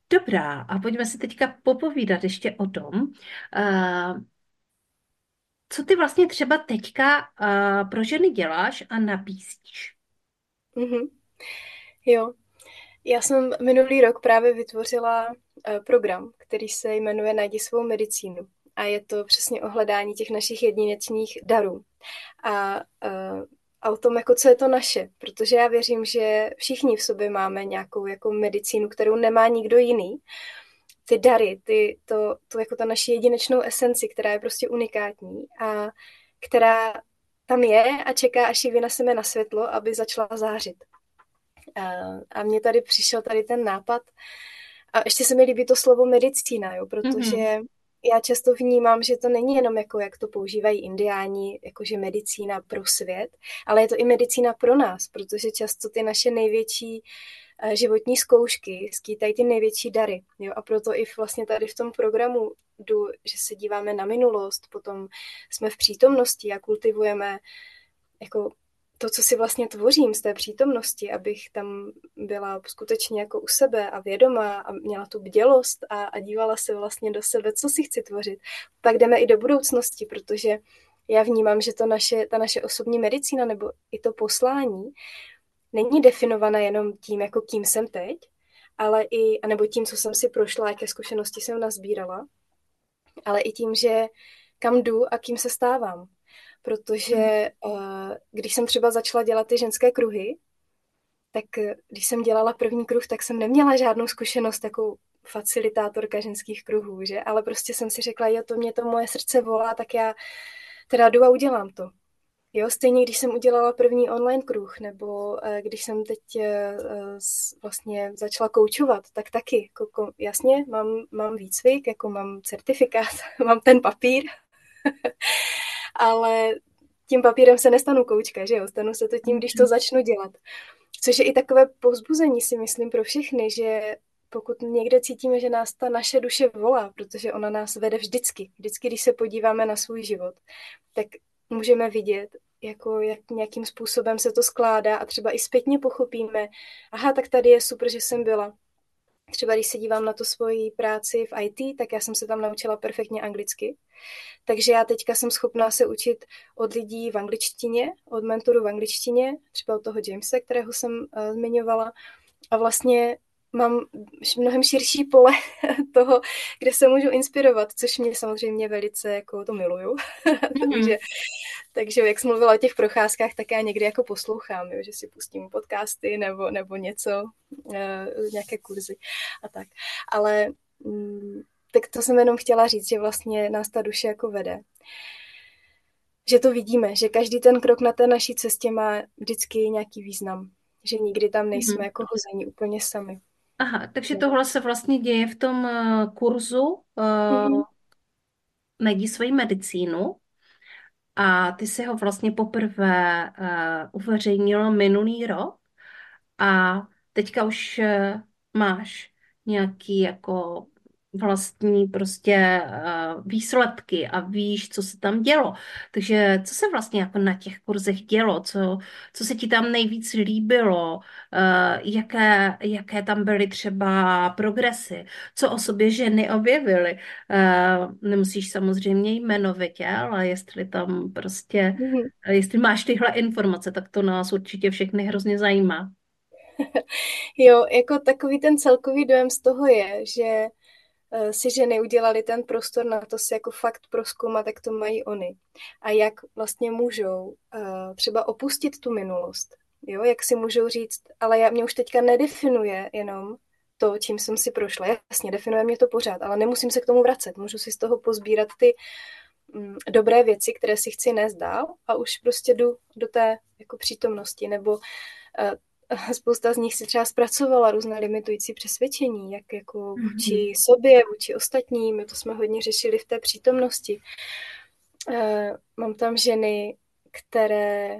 S1: Dobrá, a pojďme si teďka popovídat ještě o tom, uh, co ty vlastně třeba teďka uh, pro ženy děláš a nabízíš.
S2: Mm-hmm. Jo, já jsem minulý rok právě vytvořila uh, program, který se jmenuje Najdi svou medicínu. A je to přesně o hledání těch našich jedinečných darů. A, uh, a o tom, jako co je to naše. Protože já věřím, že všichni v sobě máme nějakou jako medicínu, kterou nemá nikdo jiný. Ty dary, ty, to, to jako ta naši jedinečnou esenci, která je prostě unikátní a která tam je a čeká, až ji vyneseme na světlo, aby začala zářit. A mně tady přišel tady ten nápad. A ještě se mi líbí to slovo medicína, jo, protože mm-hmm. já často vnímám, že to není jenom jako, jak to používají indiáni, jakože medicína pro svět, ale je to i medicína pro nás, protože často ty naše největší eh, životní zkoušky skýtají ty největší dary. Jo? A proto i vlastně tady v tom programu jdu, že se díváme na minulost, potom jsme v přítomnosti a kultivujeme jako to, co si vlastně tvořím z té přítomnosti, abych tam byla skutečně jako u sebe a vědomá a měla tu bdělost a, a dívala se vlastně do sebe, co si chci tvořit, tak jdeme i do budoucnosti, protože já vnímám, že to naše, ta naše osobní medicína nebo i to poslání není definované jenom tím, jako kým jsem teď, ale i, anebo tím, co jsem si prošla, jaké zkušenosti jsem nazbírala, ale i tím, že kam jdu a kým se stávám protože uh, když jsem třeba začala dělat ty ženské kruhy, tak eh, když jsem dělala první kruh, tak jsem neměla žádnou zkušenost jako facilitátorka ženských kruhů, že? Ale prostě jsem si řekla, jo, to mě to moje srdce volá, tak já teda jdu a udělám to. Jo, stejně když jsem udělala první online kruh, nebo uh, když jsem teď vlastně začala koučovat, tak taky, jako, jasně, mám, mám výcvik, jako mám certifikát, mám ten papír, ale tím papírem se nestanu koučka, že jo? Stanu se to tím, když to mhm. začnu dělat. Což je i takové povzbuzení, si myslím, pro všechny, že pokud někde cítíme, že nás ta naše duše volá, protože ona nás vede vždycky, vždycky, když se podíváme na svůj život, tak můžeme vidět, jako jak nějakým způsobem se to skládá a třeba i zpětně pochopíme, aha, tak tady je super, že jsem byla, Třeba když se dívám na tu svoji práci v IT, tak já jsem se tam naučila perfektně anglicky. Takže já teďka jsem schopná se učit od lidí v angličtině, od mentorů v angličtině, třeba od toho Jamesa, kterého jsem uh, zmiňovala. A vlastně mám mnohem širší pole toho, kde se můžu inspirovat, což mě samozřejmě velice jako to miluju. Mm-hmm. takže, takže jak jsem mluvila o těch procházkách, tak já někdy jako poslouchám, jo, že si pustím podcasty nebo, nebo něco, uh, nějaké kurzy a tak. Ale mm, tak to jsem jenom chtěla říct, že vlastně nás ta duše jako vede. Že to vidíme, že každý ten krok na té naší cestě má vždycky nějaký význam. Že nikdy tam nejsme mm-hmm. jako hození úplně sami.
S1: Aha, takže tohle se vlastně děje v tom uh, kurzu uh, mm-hmm. Najdi svoji medicínu. A ty si ho vlastně poprvé uh, uveřejnila minulý rok. A teďka už uh, máš nějaký jako vlastní prostě uh, výsledky a víš, co se tam dělo. Takže co se vlastně jako na těch kurzech dělo, co, co se ti tam nejvíc líbilo, uh, jaké, jaké tam byly třeba progresy, co o sobě ženy objevily. Uh, nemusíš samozřejmě jmenovitě, ale jestli tam prostě, mm-hmm. jestli máš tyhle informace, tak to nás určitě všechny hrozně zajímá.
S2: Jo, jako takový ten celkový dojem z toho je, že Eh, si ženy udělali ten prostor na to si jako fakt proskoumat, jak to mají oni. A jak vlastně můžou uh, třeba opustit tu minulost. Jo, jak si můžou říct, ale já, mě už teďka nedefinuje jenom to, čím jsem si prošla. Jasně, definuje mě to pořád, ale nemusím se k tomu vracet. Můžu si z toho pozbírat ty mm, dobré věci, které si chci nést dál a už prostě jdu do té jako přítomnosti nebo uh, spousta z nich si třeba zpracovala různé limitující přesvědčení, jak jako vůči mm-hmm. sobě, vůči ostatním, to jsme hodně řešili v té přítomnosti. Uh, mám tam ženy, které,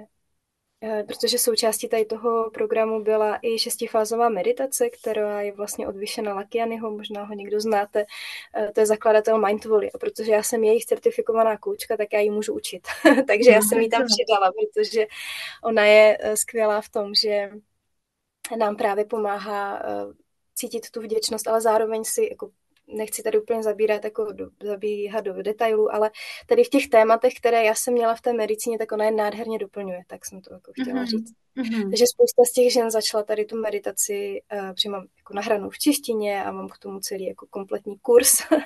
S2: uh, protože součástí tady toho programu byla i šestifázová meditace, která je vlastně od Vyšena Lakianyho, možná ho někdo znáte, uh, to je zakladatel Mindvolley a protože já jsem jejich certifikovaná koučka, tak já ji můžu učit. Takže já jsem ji tam přidala, protože ona je skvělá v tom, že nám právě pomáhá uh, cítit tu vděčnost, ale zároveň si jako nechci tady úplně zabírat, jako do, zabíhat do detailů, ale tady v těch tématech, které já jsem měla v té medicíně, tak ona je nádherně doplňuje, tak jsem to jako chtěla mm-hmm. říct. Mm-hmm. Takže spousta z těch žen začala tady tu meditaci, uh, protože mám jako nahranou v češtině a mám k tomu celý jako kompletní kurz. uh,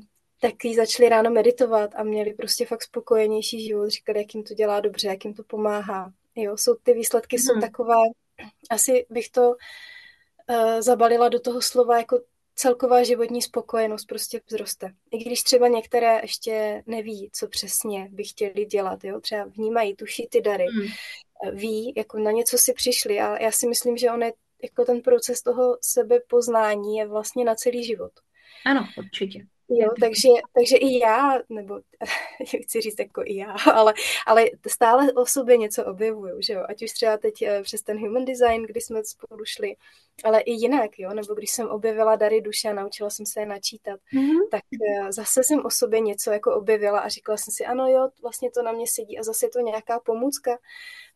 S2: tak jí začali ráno meditovat a měli prostě fakt spokojenější život, říkali, jak jim to dělá dobře, jak jim to pomáhá. Jo, jsou ty výsledky mm-hmm. jsou takové asi bych to uh, zabalila do toho slova jako celková životní spokojenost prostě vzroste. I když třeba některé ještě neví, co přesně by chtěli dělat, jo? třeba vnímají, tuší ty dary, mm. ví, jako na něco si přišli a já si myslím, že on je jako ten proces toho sebepoznání je vlastně na celý život.
S1: Ano, určitě.
S2: Jo, takže, takže i já, nebo chci říct jako i já, ale, ale stále o sobě něco objevuju, že jo, ať už třeba teď eh, přes ten human design, kdy jsme spolu šli, ale i jinak, jo, nebo když jsem objevila dary duše a naučila jsem se je načítat, mm-hmm. tak eh, zase jsem o sobě něco jako objevila a říkala jsem si, ano jo, vlastně to na mě sedí a zase je to nějaká pomůcka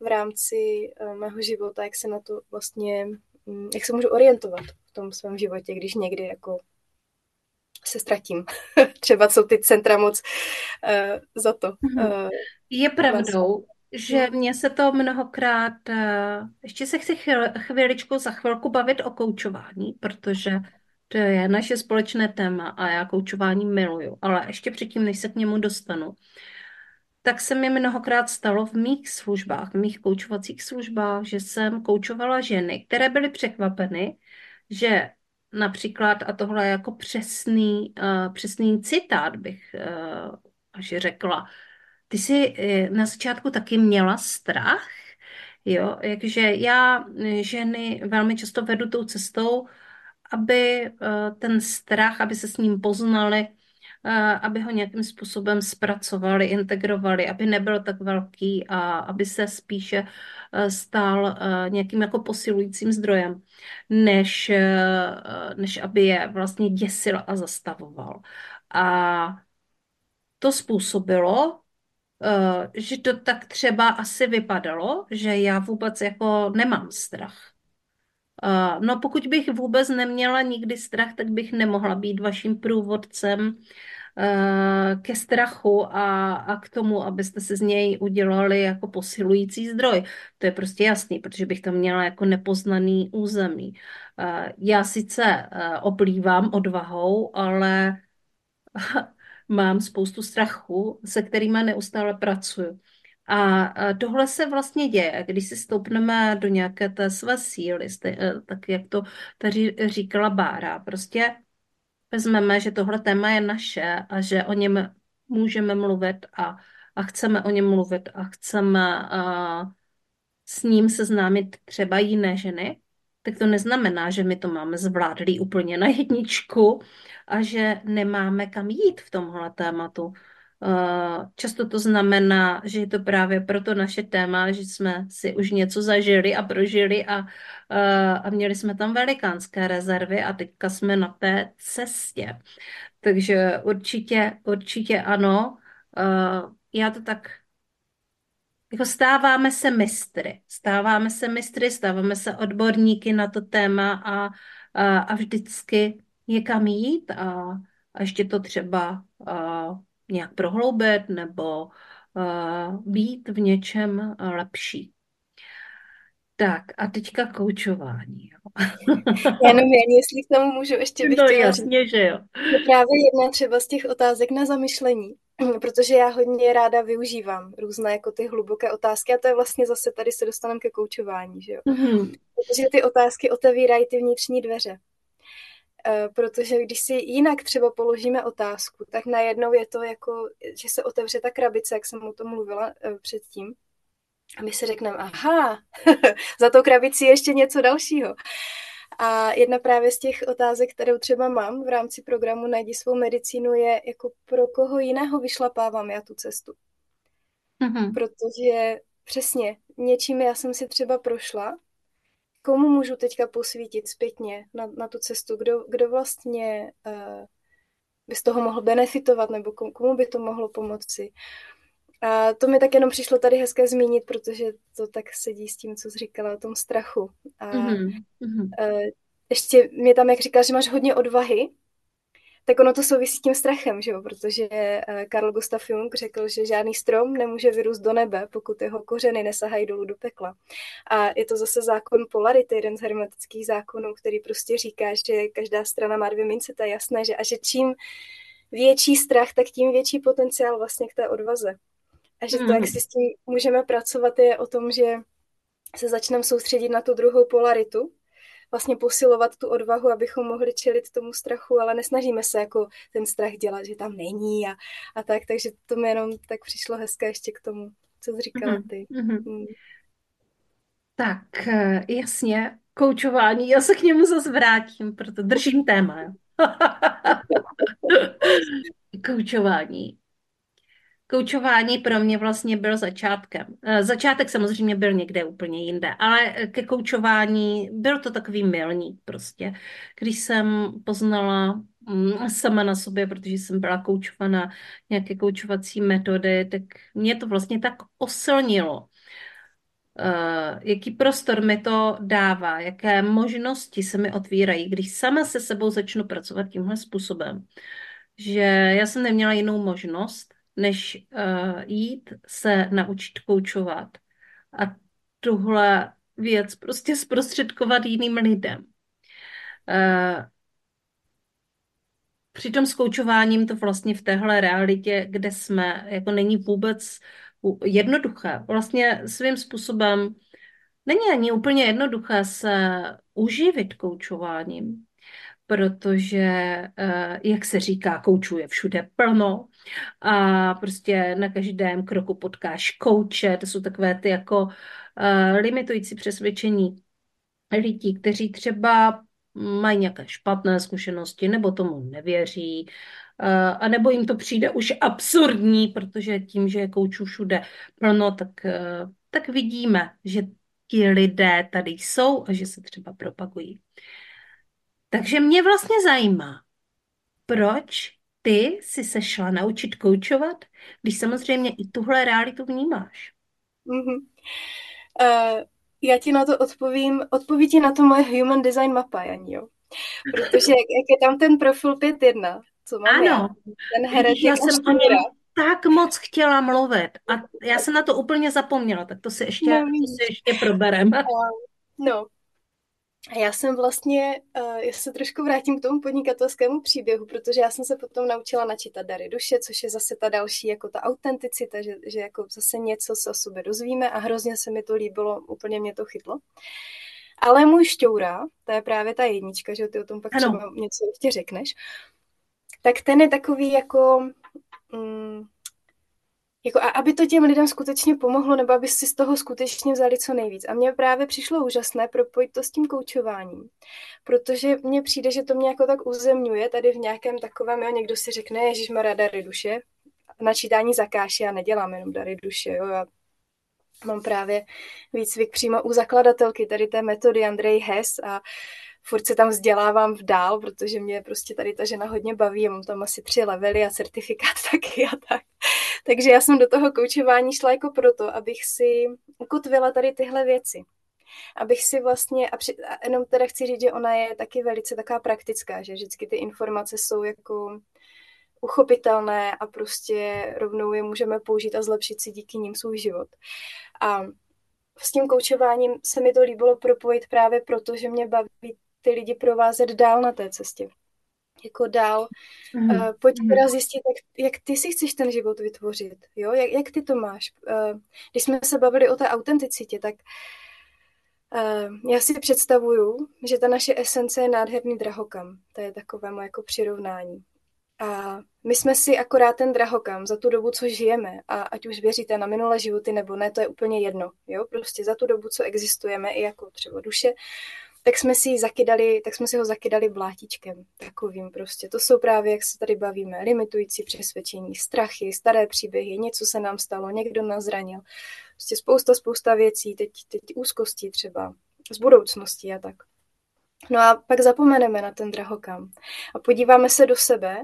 S2: v rámci uh, mého života, jak se na to vlastně, um, jak se můžu orientovat v tom svém životě, když někdy jako se ztratím. Třeba jsou ty centra moc uh, za to. Uh,
S1: je pravdou, že mhm. mně se to mnohokrát, uh, ještě se chci chvíl, chvíličku za chvilku bavit o koučování, protože to je naše společné téma a já koučování miluju, ale ještě předtím, než se k němu dostanu, tak se mi mnohokrát stalo v mých službách, v mých koučovacích službách, že jsem koučovala ženy, které byly překvapeny, že například, a tohle je jako přesný, uh, přesný citát bych uh, až řekla, ty jsi uh, na začátku taky měla strach, jo, jakže já ženy velmi často vedu tou cestou, aby uh, ten strach, aby se s ním poznali, aby ho nějakým způsobem zpracovali, integrovali, aby nebyl tak velký a aby se spíše e, stal e, nějakým jako posilujícím zdrojem, než, e, než aby je vlastně děsil a zastavoval. A to způsobilo, že to tak třeba asi vypadalo, že já vůbec jako nemám strach. Uh, no pokud bych vůbec neměla nikdy strach, tak bych nemohla být vaším průvodcem uh, ke strachu a, a k tomu, abyste se z něj udělali jako posilující zdroj. To je prostě jasný, protože bych tam měla jako nepoznaný území. Uh, já sice oplývám odvahou, ale mám spoustu strachu, se kterými neustále pracuju. A tohle se vlastně děje, když si stoupneme do nějaké té své síly, eh, tak jak to tady říkala Bára. Prostě vezmeme, že tohle téma je naše a že o něm můžeme mluvit a, a chceme o něm mluvit a chceme a, s ním seznámit třeba jiné ženy, tak to neznamená, že my to máme zvládlý úplně na jedničku a že nemáme kam jít v tomhle tématu. Eh, často to znamená, že je to právě proto naše téma, že jsme si už něco zažili a prožili a, eh, a měli jsme tam velikánské rezervy a teďka jsme na té cestě. Takže určitě, určitě ano. Eh, já to tak jako stáváme se mistry. Stáváme se mistry, stáváme se odborníky na to téma a, a, a vždycky je kam jít a, a ještě to třeba a, nějak prohloubit nebo uh, být v něčem lepší. Tak a teďka koučování.
S2: Jenom jen, jestli k tomu můžu ještě bych
S1: No jasně, říct. že jo.
S2: To právě jedna třeba z těch otázek na zamyšlení, protože já hodně ráda využívám různé jako ty hluboké otázky a to je vlastně zase tady se dostaneme ke koučování, že jo. Mm-hmm. Protože ty otázky otevírají ty vnitřní dveře. Eh, protože když si jinak třeba položíme otázku, tak najednou je to jako, že se otevře ta krabice, jak jsem o tom mluvila eh, předtím. A my si řekneme, aha, za tou krabici je ještě něco dalšího. A jedna právě z těch otázek, kterou třeba mám v rámci programu Najdi svou medicínu, je jako pro koho jiného vyšlapávám já tu cestu. Mm-hmm. Protože přesně něčím já jsem si třeba prošla komu můžu teďka posvítit zpětně na, na tu cestu, kdo, kdo vlastně uh, by z toho mohl benefitovat, nebo komu, komu by to mohlo pomoci. A to mi tak jenom přišlo tady hezké zmínit, protože to tak sedí s tím, co jsi říkala o tom strachu. A mm-hmm. Uh, ještě mě tam, jak říkal, že máš hodně odvahy, tak ono to souvisí s tím strachem, že jo? protože Karl eh, Gustav Jung řekl, že žádný strom nemůže vyrůst do nebe, pokud jeho kořeny nesahají dolů do pekla. A je to zase zákon polarity, jeden z hermetických zákonů, který prostě říká, že každá strana má dvě mince, to je jasné, že a že čím větší strach, tak tím větší potenciál vlastně k té odvaze. A že to, jak hmm. si s tím můžeme pracovat, je o tom, že se začneme soustředit na tu druhou polaritu, vlastně posilovat tu odvahu, abychom mohli čelit tomu strachu, ale nesnažíme se jako ten strach dělat, že tam není a, a tak, takže to mi jenom tak přišlo hezké ještě k tomu, co jsi říkala mhm, ty. Mm-hmm. Mm.
S1: Tak, eh, jasně, koučování, já se k němu zase vrátím, proto držím téma. koučování. Koučování pro mě vlastně byl začátkem. Eh, začátek samozřejmě byl někde úplně jinde, ale ke koučování byl to takový milník prostě. Když jsem poznala mm, sama na sobě, protože jsem byla koučovaná nějaké koučovací metody, tak mě to vlastně tak osilnilo. Uh, jaký prostor mi to dává, jaké možnosti se mi otvírají, když sama se sebou začnu pracovat tímhle způsobem. Že já jsem neměla jinou možnost, než uh, jít se naučit koučovat a tuhle věc prostě zprostředkovat jiným lidem. Uh, Přitom s koučováním to vlastně v téhle realitě, kde jsme, jako není vůbec jednoduché. Vlastně svým způsobem není ani úplně jednoduché se uživit koučováním, protože, eh, jak se říká, koučů je všude plno a prostě na každém kroku potkáš kouče, to jsou takové ty jako eh, limitující přesvědčení lidí, kteří třeba mají nějaké špatné zkušenosti nebo tomu nevěří, eh, a nebo jim to přijde už absurdní, protože tím, že je koučů všude plno, tak, tak vidíme, že ti lidé tady jsou a že se třeba propagují. Takže mě vlastně zajímá, proč ty si se šla naučit koučovat, když samozřejmě i tuhle realitu vnímáš.
S2: Mm-hmm. Uh, já ti na to odpovím, odpoví ti na to moje human design mapa, Janí, jo. Protože jak, jak je tam ten profil 5.1, co mám
S1: ano,
S2: já, ten heretik
S1: já jsem o něm tak moc chtěla mluvit a já jsem na to úplně zapomněla, tak to si ještě, no, to si ještě probereme.
S2: No, a já jsem vlastně, uh, já se trošku vrátím k tomu podnikatelskému příběhu, protože já jsem se potom naučila načítat dary duše, což je zase ta další, jako ta autenticita, že, že jako zase něco se o sobě dozvíme a hrozně se mi to líbilo, úplně mě to chytlo. Ale můj šťoura, to je právě ta jednička, že ty o tom pak ano. třeba něco ještě řekneš, tak ten je takový jako, mm, jako, a aby to těm lidem skutečně pomohlo, nebo aby si z toho skutečně vzali co nejvíc. A mně právě přišlo úžasné propojit to s tím koučováním, protože mně přijde, že to mě jako tak uzemňuje tady v nějakém takovém, jo, někdo si řekne, Ježíš má dary duše, načítání zakáši, já nedělám jenom dary duše, jo, já mám právě výcvik přímo u zakladatelky tady té metody Andrej Hess a furt se tam vzdělávám v dál, protože mě prostě tady ta žena hodně baví, já mám tam asi tři levely a certifikát taky a tak. Takže já jsem do toho koučování šla jako proto, abych si ukotvila tady tyhle věci. Abych si vlastně, a, při, a jenom teda chci říct, že ona je taky velice taková praktická, že vždycky ty informace jsou jako uchopitelné a prostě rovnou je můžeme použít a zlepšit si díky ním svůj život. A s tím koučováním se mi to líbilo propojit právě proto, že mě baví ty lidi provázet dál na té cestě jako dál. Mm. Uh, pojď mhm. teda zjistit, jak, jak ty si chceš ten život vytvořit, jo? Jak, jak ty to máš. Uh, když jsme se bavili o té autenticitě, tak uh, já si představuju, že ta naše esence je nádherný drahokam. To je takové moje jako přirovnání. A my jsme si akorát ten drahokam za tu dobu, co žijeme, a ať už věříte na minulé životy nebo ne, to je úplně jedno. Jo? Prostě za tu dobu, co existujeme, i jako třeba duše, tak jsme si zakydali, tak jsme si ho zakydali blátičkem takovým prostě. To jsou právě, jak se tady bavíme, limitující přesvědčení, strachy, staré příběhy, něco se nám stalo, někdo nás zranil. Prostě spousta, spousta věcí, teď, teď úzkosti třeba, z budoucnosti a tak. No a pak zapomeneme na ten drahokam a podíváme se do sebe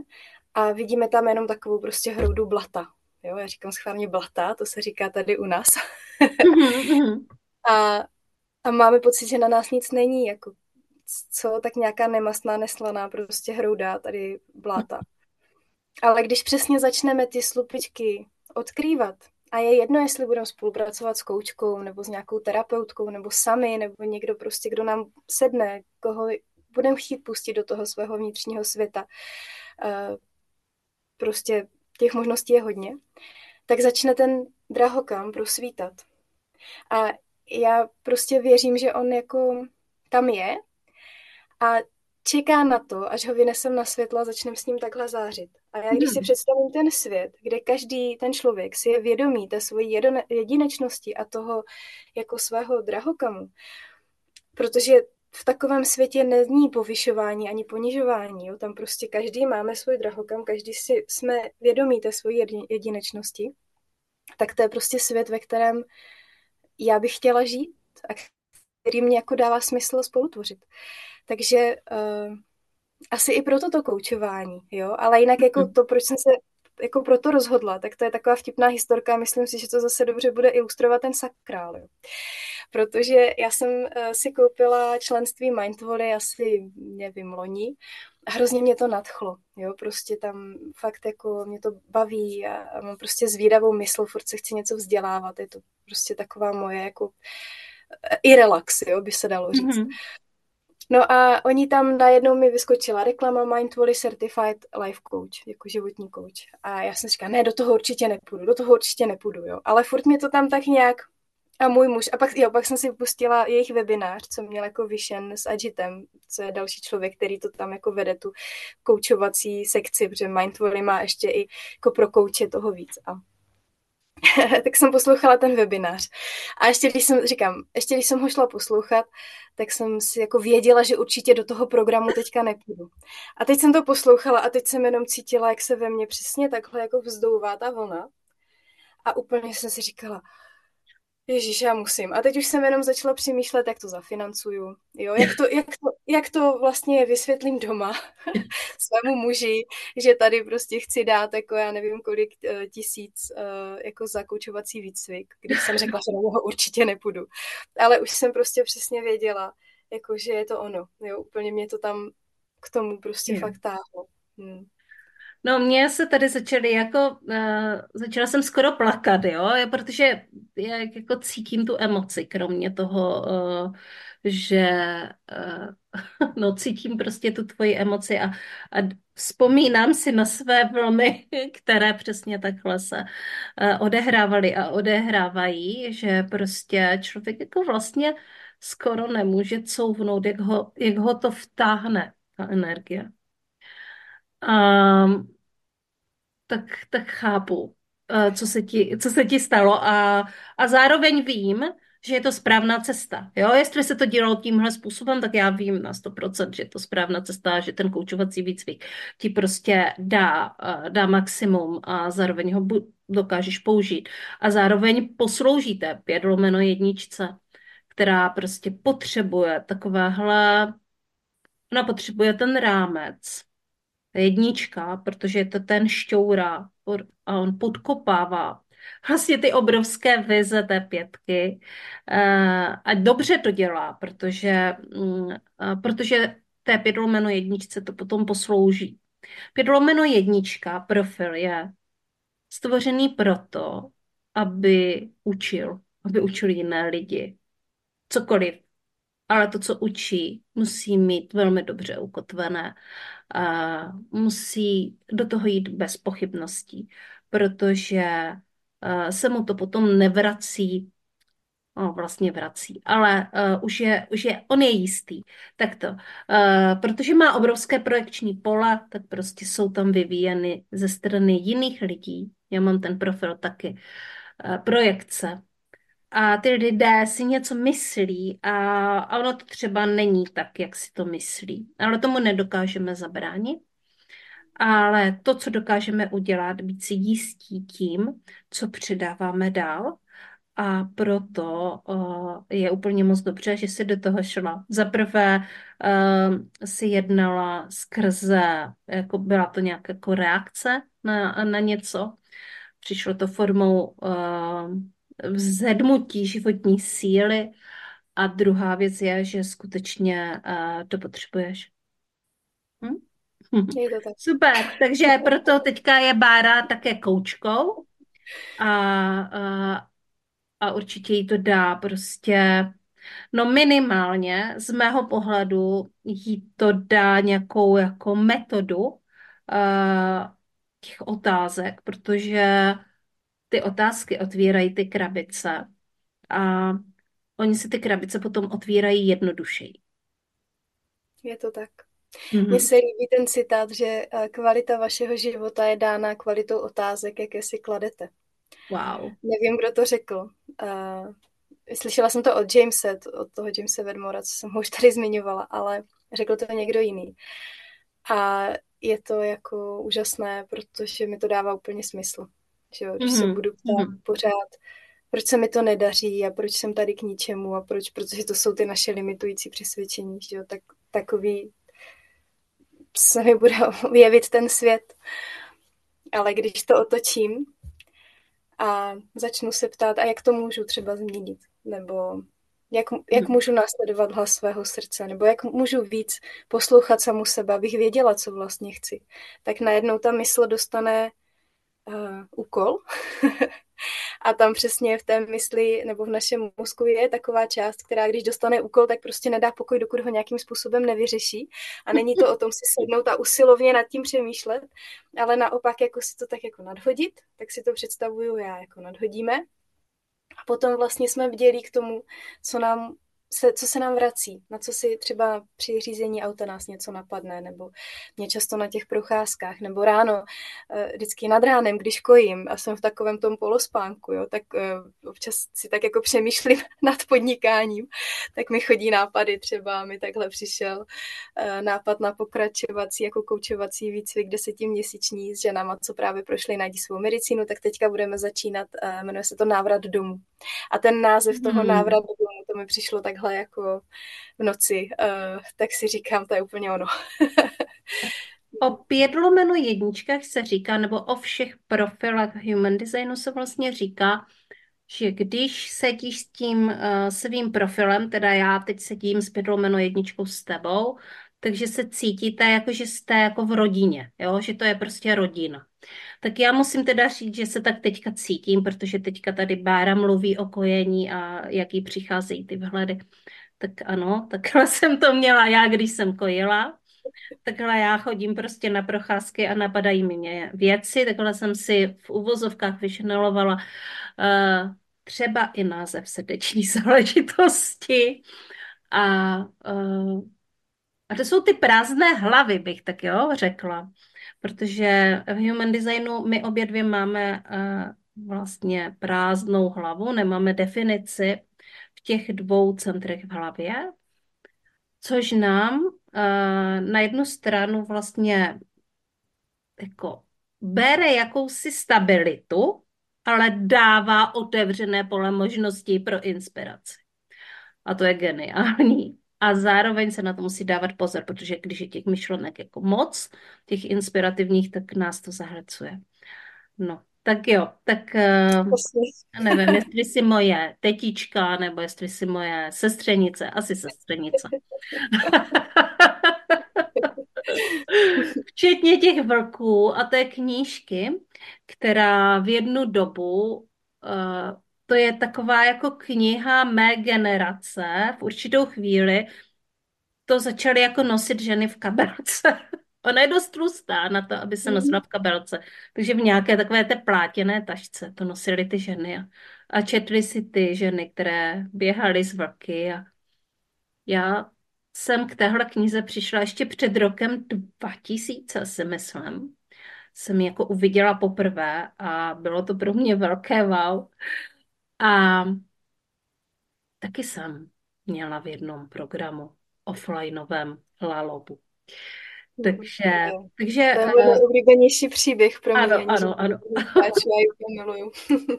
S2: a vidíme tam jenom takovou prostě hroudu blata. Jo, já říkám schválně blata, to se říká tady u nás. Mm-hmm. a a máme pocit, že na nás nic není, jako co, tak nějaká nemastná, neslaná prostě hrouda, tady bláta. Ale když přesně začneme ty slupičky odkrývat, a je jedno, jestli budeme spolupracovat s koučkou, nebo s nějakou terapeutkou, nebo sami, nebo někdo prostě, kdo nám sedne, koho budeme chtít pustit do toho svého vnitřního světa. Eh, prostě těch možností je hodně. Tak začne ten drahokam prosvítat. A já prostě věřím, že on jako tam je a čeká na to, až ho vynesem na světlo a začneme s ním takhle zářit. A já když si hmm. představím ten svět, kde každý ten člověk si je vědomý té svojí jedinečnosti a toho jako svého drahokamu, protože v takovém světě není povyšování ani ponižování. Jo? Tam prostě každý máme svůj drahokam, každý si jsme vědomí té svojí jedinečnosti, tak to je prostě svět, ve kterém já bych chtěla žít a který mě jako dává smysl spolutvořit. Takže uh, asi i proto to koučování, jo, ale jinak jako to, proč jsem se jako proto rozhodla, tak to je taková vtipná historka, myslím si, že to zase dobře bude ilustrovat ten sakrál, jo. Protože já jsem uh, si koupila členství Mindvolley asi, nevím, loni hrozně mě to nadchlo, jo, prostě tam fakt jako mě to baví a, a mám prostě zvídavou mysl, furt se chci něco vzdělávat, je to prostě taková moje jako eh, i relax, jo, by se dalo říct. Mm-hmm. No a oni tam najednou mi vyskočila reklama Mindfully Certified Life Coach, jako životní coach. A já jsem říkala, ne, do toho určitě nepůjdu, do toho určitě nepůjdu, jo. Ale furt mě to tam tak nějak a můj muž, a pak, jo, pak jsem si pustila jejich webinář, co měl jako vyšen s Agitem, co je další člověk, který to tam jako vede, tu koučovací sekci, protože Mindfully má ještě i jako pro kouče toho víc. A tak jsem poslouchala ten webinář. A ještě když jsem, říkám, ještě když jsem ho šla poslouchat, tak jsem si jako věděla, že určitě do toho programu teďka nepůjdu. A teď jsem to poslouchala a teď jsem jenom cítila, jak se ve mně přesně takhle jako vzdouvá ta vlna. A úplně jsem si říkala, Ježíš, já musím. A teď už jsem jenom začala přemýšlet, jak to zafinancuju. Jo, jak to, jak to, jak to vlastně vysvětlím doma svému muži, že tady prostě chci dát jako já nevím kolik uh, tisíc uh, jako zakoučovací výcvik, když jsem řekla, že na něho určitě nepůjdu. Ale už jsem prostě přesně věděla, jako že je to ono. Jo, úplně mě to tam k tomu prostě je. fakt táhlo. Hmm.
S1: No, mě se tady začaly jako, uh, začala jsem skoro plakat, jo, protože já jako cítím tu emoci, kromě toho, uh, že uh, no, cítím prostě tu tvoji emoci a, a vzpomínám si na své vlny, které přesně takhle se uh, odehrávaly a odehrávají, že prostě člověk jako vlastně skoro nemůže couvnout, jak ho, jak ho to vtáhne, ta energie. Um, tak, tak chápu, eh, co se ti, co se ti stalo a, a zároveň vím, že je to správná cesta. Jo? Jestli se to dělalo tímhle způsobem, tak já vím na 100%, že je to správná cesta, že ten koučovací výcvik ti prostě dá, eh, dá maximum a zároveň ho dokážeš použít. A zároveň posloužíte pět lomeno jedničce, která prostě potřebuje takovéhle, ona potřebuje ten rámec, jednička, protože je to ten šťoura a on podkopává vlastně ty obrovské vize té pětky eh, a dobře to dělá, protože, mm, protože té pětlomeno jedničce to potom poslouží. Pětlomeno jednička profil je stvořený proto, aby učil, aby učil jiné lidi. Cokoliv. Ale to, co učí, musí mít velmi dobře ukotvené musí do toho jít bez pochybností, protože se mu to potom nevrací No, vlastně vrací, ale uh, už, je, už je, on je jistý. Tak to, uh, protože má obrovské projekční pole, tak prostě jsou tam vyvíjeny ze strany jiných lidí. Já mám ten profil taky. Uh, projekce, a ty lidé si něco myslí a, a ono to třeba není tak, jak si to myslí. Ale tomu nedokážeme zabránit. Ale to, co dokážeme udělat, být si jistí tím, co předáváme dál. A proto uh, je úplně moc dobře, že si do toho šla. Za prvé uh, si jednala skrze, jako byla to nějaká jako reakce na, na něco. Přišlo to formou uh, vzedmutí životní síly a druhá věc je, že skutečně uh, to potřebuješ. Hm?
S2: Je to tak.
S1: Super, takže proto teďka je Bára také koučkou a, a, a určitě jí to dá prostě, no minimálně z mého pohledu jí to dá nějakou jako metodu uh, těch otázek, protože ty otázky otvírají ty krabice a oni si ty krabice potom otvírají jednodušeji.
S2: Je to tak. Mm-hmm. Mně se líbí ten citát, že eh, kvalita vašeho života je dána kvalitou otázek, jaké si kladete.
S1: Wow.
S2: Nevím, kdo to řekl. Uh, slyšela jsem to od Jamese, od toho Jamesa Vedmora, co jsem ho už tady zmiňovala, ale řekl to někdo jiný. A je to jako úžasné, protože mi to dává úplně smysl. Že jo? Když mm-hmm. se mhm, budu ptát mm-hmm. pořád, proč se mi to nedaří a proč jsem tady k ničemu a proč, protože to jsou ty naše limitující přesvědčení, že jo? Tak, takový se mi bude jevit ten svět. Ale když to otočím a začnu se ptát, a jak to můžu třeba změnit, nebo jak, jak mhm. můžu následovat hlas svého srdce, nebo jak můžu víc poslouchat samu sebe, abych věděla, co vlastně chci, tak najednou ta mysl dostane uh, úkol. a tam přesně v té mysli nebo v našem mozku je taková část, která když dostane úkol, tak prostě nedá pokoj, dokud ho nějakým způsobem nevyřeší. A není to o tom si sednout a usilovně nad tím přemýšlet, ale naopak jako si to tak jako nadhodit, tak si to představuju já, jako nadhodíme. A potom vlastně jsme vdělí k tomu, co nám se, co se nám vrací, na co si třeba při řízení auta nás něco napadne, nebo mě často na těch procházkách, nebo ráno, eh, vždycky nad ránem, když kojím a jsem v takovém tom polospánku, jo, tak eh, občas si tak jako přemýšlím nad podnikáním, tak mi chodí nápady, třeba mi takhle přišel eh, nápad na pokračovací jako koučovací výcvik desetiměsíční s ženama, co právě prošly najdi svou medicínu, tak teďka budeme začínat, jmenuje se to návrat domů. A ten název toho hmm. návratu domů, to mi přišlo takhle jako v noci, uh, tak si říkám, to je úplně ono.
S1: o pět lomeno jedničkách se říká, nebo o všech profilech human designu se vlastně říká, že když sedíš s tím uh, svým profilem, teda já teď sedím s pět lomeno jedničkou s tebou, takže se cítíte jako, že jste jako v rodině, jo? že to je prostě rodina. Tak já musím teda říct, že se tak teďka cítím, protože teďka tady Bára mluví o kojení a jaký přicházejí ty vhledy. Tak ano, takhle jsem to měla já, když jsem kojila. Takhle já chodím prostě na procházky a napadají mě věci. Takhle jsem si v uvozovkách vyšnelovala uh, třeba i název srdeční záležitosti. A, uh, a to jsou ty prázdné hlavy, bych tak jo řekla protože v human designu my obě dvě máme uh, vlastně prázdnou hlavu, nemáme definici v těch dvou centrech v hlavě, což nám uh, na jednu stranu vlastně jako bere jakousi stabilitu, ale dává otevřené pole možností pro inspiraci. A to je geniální. A zároveň se na to musí dávat pozor, protože když je těch myšlenek jako moc, těch inspirativních, tak nás to zahlcuje. No, tak jo, tak uh, nevím, jestli si moje tetička, nebo jestli si moje sestřenice, asi sestřenice. Včetně těch vlků a té knížky, která v jednu dobu uh, to je taková jako kniha mé generace. V určitou chvíli to začaly jako nosit ženy v kabelce. Ona je dost tlustá na to, aby se mhm. nosila v kabelce. Takže v nějaké takové té plátěné tašce to nosily ty ženy a, a četly si ty ženy, které běhaly z vlky. A já jsem k téhle knize přišla ještě před rokem 2000, si myslím. Jsem ji jako uviděla poprvé a bylo to pro mě velké wow. A taky jsem měla v jednom programu offlineovém Lalobu. Takže, takže...
S2: To je můj uh, oblíbenější příběh pro
S1: ano, mě. Ano, ano, ano.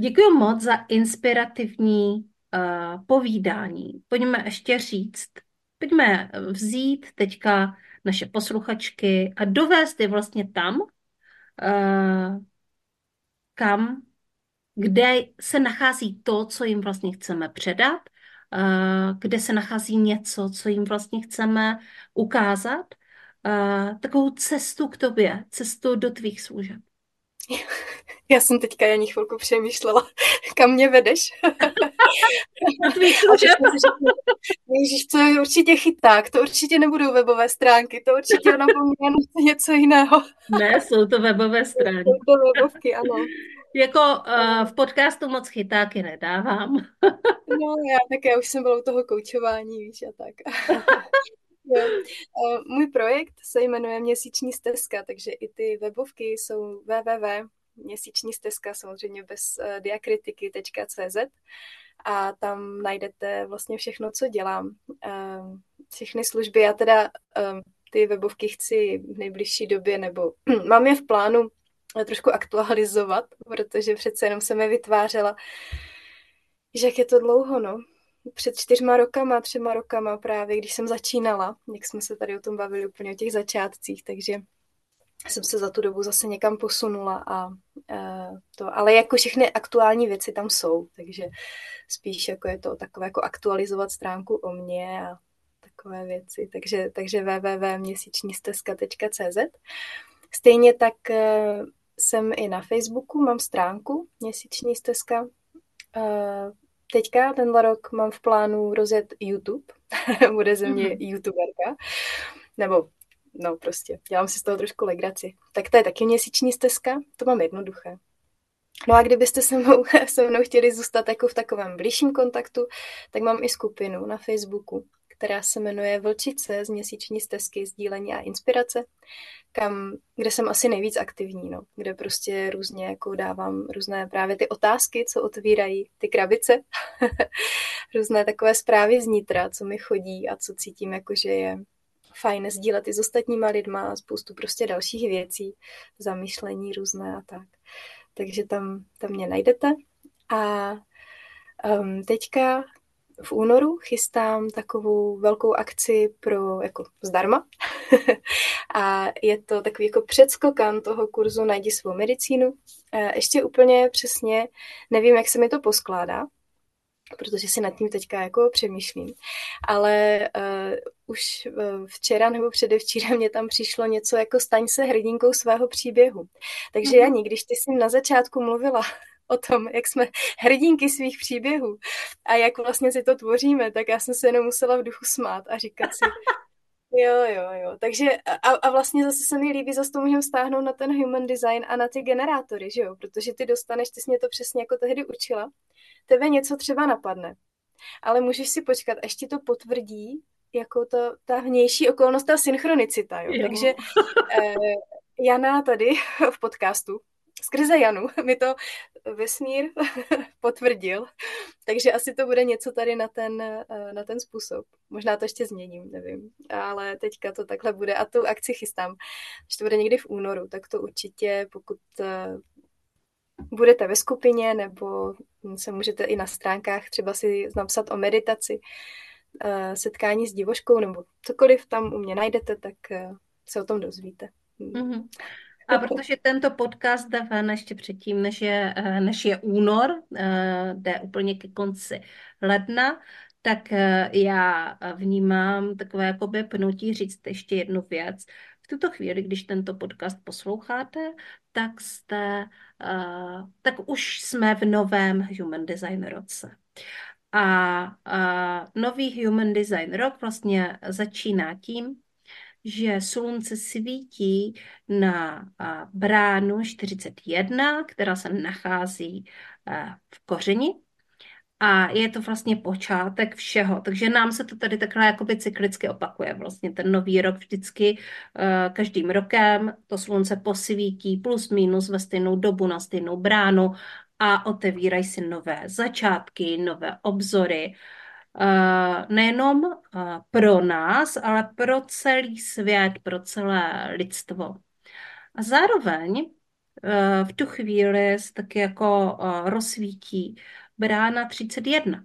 S1: Děkuji moc za inspirativní uh, povídání. Pojďme ještě říct, pojďme vzít teďka naše posluchačky a dovést je vlastně tam, uh, kam kde se nachází to, co jim vlastně chceme předat, eh, kde se nachází něco, co jim vlastně chceme ukázat, eh, takovou cestu k tobě, cestu do tvých služeb.
S2: Já jsem teďka jen chvilku přemýšlela, kam mě vedeš. Ježíš, to je určitě chyták, to určitě nebudou webové stránky, to určitě napomíná něco jiného.
S1: Ne, jsou to webové stránky.
S2: Jsou to webovky, ano.
S1: Jako uh, v podcastu moc chytáky nedávám.
S2: no, já také už jsem byla u toho koučování, víš, a tak. jo. Uh, můj projekt se jmenuje Měsíční stezka, takže i ty webovky jsou www měsíční stezka, samozřejmě bez uh, diakritiky.cz a tam najdete vlastně všechno, co dělám. Všechny služby. Já teda ty webovky chci v nejbližší době, nebo mám je v plánu trošku aktualizovat, protože přece jenom jsem je vytvářela. Že jak je to dlouho, no. Před čtyřma rokama, třema rokama právě, když jsem začínala, jak jsme se tady o tom bavili úplně o těch začátcích, takže jsem se za tu dobu zase někam posunula a uh, to, ale jako všechny aktuální věci tam jsou, takže spíš jako je to takové jako aktualizovat stránku o mně a takové věci, takže, takže www.měsíčnístezka.cz Stejně tak uh, jsem i na Facebooku, mám stránku Měsíční stezka. Teďka tenhle rok mám v plánu rozjet YouTube. Bude ze mě mm-hmm. youtuberka. Nebo, no prostě, dělám si z toho trošku legraci. Tak to je taky měsíční stezka, to mám jednoduché. No a kdybyste se mnou, se mnou chtěli zůstat jako v takovém blížším kontaktu, tak mám i skupinu na Facebooku, která se jmenuje Vlčice z měsíční stezky sdílení a inspirace, kam, kde jsem asi nejvíc aktivní, no, kde prostě různě jako dávám různé právě ty otázky, co otvírají ty krabice, různé takové zprávy z nitra, co mi chodí a co cítím, jako že je fajn sdílet i s ostatníma lidma a spoustu prostě dalších věcí, zamýšlení různé a tak. Takže tam, tam mě najdete. A um, teďka v únoru chystám takovou velkou akci pro jako zdarma. a je to takový jako předskokan toho kurzu Najdi svou medicínu. Ještě úplně přesně nevím, jak se mi to poskládá, protože si nad tím teďka jako přemýšlím. Ale uh, už uh, včera nebo předevčírem mě tam přišlo něco jako staň se hrdinkou svého příběhu. Takže mm-hmm. Jani, když ty jsi na začátku mluvila o tom, jak jsme hrdinky svých příběhů a jak vlastně si to tvoříme, tak já jsem se jenom musela v duchu smát a říkat si, Jo, jo, jo. Takže a, a vlastně zase se mi líbí, zase to můžeme stáhnout na ten human design a na ty generátory, že jo? Protože ty dostaneš, ty jsi mě to přesně jako tehdy učila, tebe něco třeba napadne, ale můžeš si počkat, až ti to potvrdí jako to, ta vnější okolnost, ta synchronicita. Jo? jo. Takže eh, Jana tady v podcastu, skrze Janu, mi to vesmír potvrdil, takže asi to bude něco tady na ten, eh, na ten způsob. Možná to ještě změním, nevím, ale teďka to takhle bude a tu akci chystám. Když to bude někdy v únoru, tak to určitě, pokud eh, budete ve skupině nebo se můžete i na stránkách třeba si napsat o meditaci, eh, setkání s divoškou nebo cokoliv tam u mě najdete, tak se o tom dozvíte. Mm-hmm.
S1: A protože tento podcast jde ven ještě předtím, než je, eh, než je únor, jde úplně ke konci ledna, tak já vnímám takové jakoby pnutí říct ještě jednu věc. V tuto chvíli, když tento podcast posloucháte, tak jste, tak už jsme v novém Human Design roce. A nový Human Design rok vlastně začíná tím, že slunce svítí na bránu 41, která se nachází uh, v kořeni a je to vlastně počátek všeho. Takže nám se to tady takhle jakoby cyklicky opakuje. Vlastně ten nový rok vždycky uh, každým rokem to slunce posvítí plus minus ve stejnou dobu na stejnou bránu a otevírají si nové začátky, nové obzory. Nejenom uh, pro nás, ale pro celý svět, pro celé lidstvo. A zároveň v tu chvíli se taky jako rozsvítí brána 31.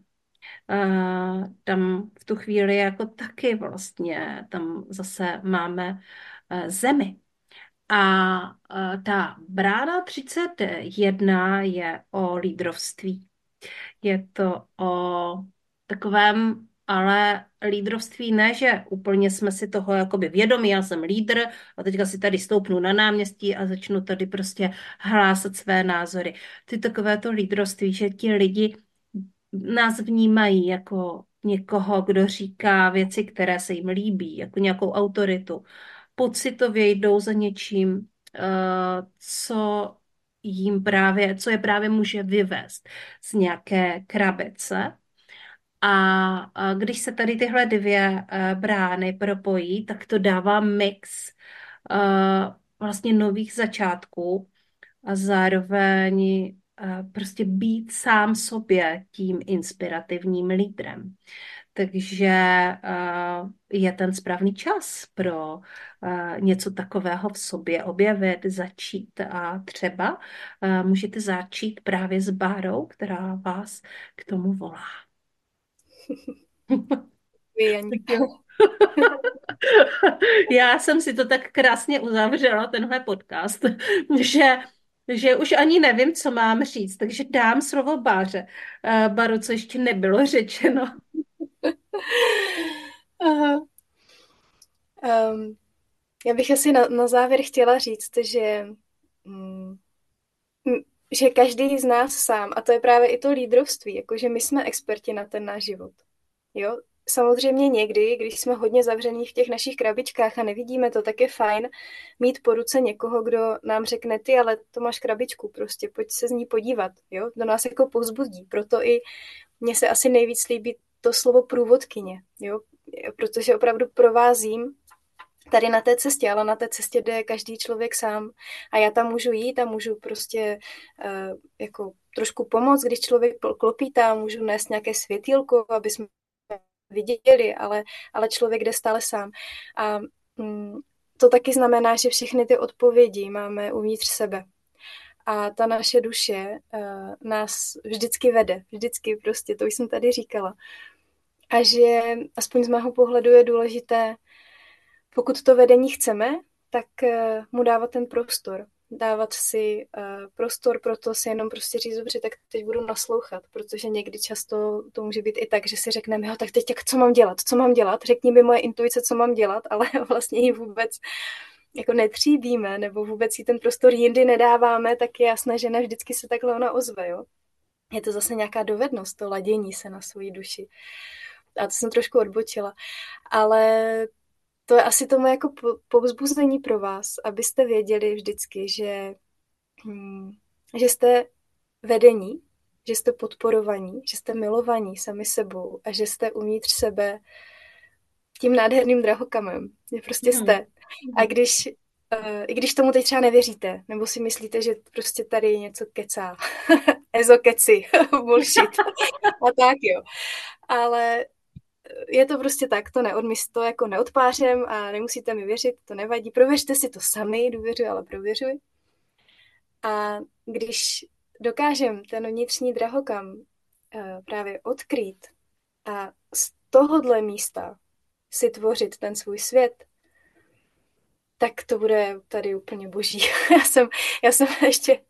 S1: Uh, tam v tu chvíli jako taky vlastně, tam zase máme zemi. A ta brána 31 je o lídrovství. Je to o takovém ale lídrovství ne, že úplně jsme si toho jakoby vědomi, já jsem lídr a teďka si tady stoupnu na náměstí a začnu tady prostě hlásat své názory. Ty takové to lídrovství, že ti lidi nás vnímají jako někoho, kdo říká věci, které se jim líbí, jako nějakou autoritu. Pocitově jdou za něčím, eh, co jim právě, co je právě může vyvést z nějaké krabice a když se tady tyhle dvě eh, brány propojí, tak to dává mix eh, vlastně nových začátků a zároveň eh, prostě být sám sobě tím inspirativním lídrem. Takže je ten správný čas pro něco takového v sobě objevit, začít a třeba můžete začít právě s Bárou, která vás k tomu volá. Já jsem si to tak krásně uzavřela, tenhle podcast, že, že už ani nevím, co mám říct, takže dám slovo Báře. Uh, Baro, co ještě nebylo řečeno.
S2: Aha. Um, já bych asi na, na závěr chtěla říct, že mm, že každý z nás sám, a to je právě i to lídrovství, jakože my jsme experti na ten náš život. Jo? samozřejmě někdy, když jsme hodně zavření v těch našich krabičkách a nevidíme to, tak je fajn mít po ruce někoho, kdo nám řekne, ty, ale to máš krabičku, prostě pojď se z ní podívat, jo, to nás jako povzbudí, proto i mně se asi nejvíc líbí to slovo průvodkyně, jo, protože opravdu provázím tady na té cestě, ale na té cestě jde každý člověk sám a já tam můžu jít a můžu prostě uh, jako trošku pomoct, když člověk klopítá, můžu nést nějaké světýlko, aby jsme viděli, ale, ale člověk jde stále sám. A mm, to taky znamená, že všechny ty odpovědi máme uvnitř sebe. A ta naše duše uh, nás vždycky vede, vždycky prostě, to už jsem tady říkala. A že aspoň z mého pohledu je důležité, pokud to vedení chceme, tak uh, mu dávat ten prostor dávat si uh, prostor pro to si jenom prostě říct, dobře, tak teď budu naslouchat, protože někdy často to může být i tak, že si řekneme, jo, tak teď jak, co mám dělat, co mám dělat, řekni mi moje intuice, co mám dělat, ale vlastně ji vůbec jako netříbíme, nebo vůbec jí ten prostor jindy nedáváme, tak je jasné, že ne vždycky se takhle ona ozve, jo. Je to zase nějaká dovednost, to ladění se na svoji duši. A to jsem trošku odbočila. Ale to je asi tomu jako povzbuzení pro vás, abyste věděli vždycky, že, hmm, že jste vedení, že jste podporovaní, že jste milovaní sami sebou a že jste uvnitř sebe tím nádherným drahokamem. Že prostě hmm. jste. A když, uh, i když tomu teď třeba nevěříte, nebo si myslíte, že prostě tady něco kecá, ezokeci, bullshit a tak jo. Ale je to prostě tak, to, neodmys, to jako neodpářem a nemusíte mi věřit, to nevadí. Prověřte si to sami, důvěřuji, ale prověřuji. A když dokážem ten vnitřní drahokam uh, právě odkrýt a z tohohle místa si tvořit ten svůj svět, tak to bude tady úplně boží. já, jsem, já jsem ještě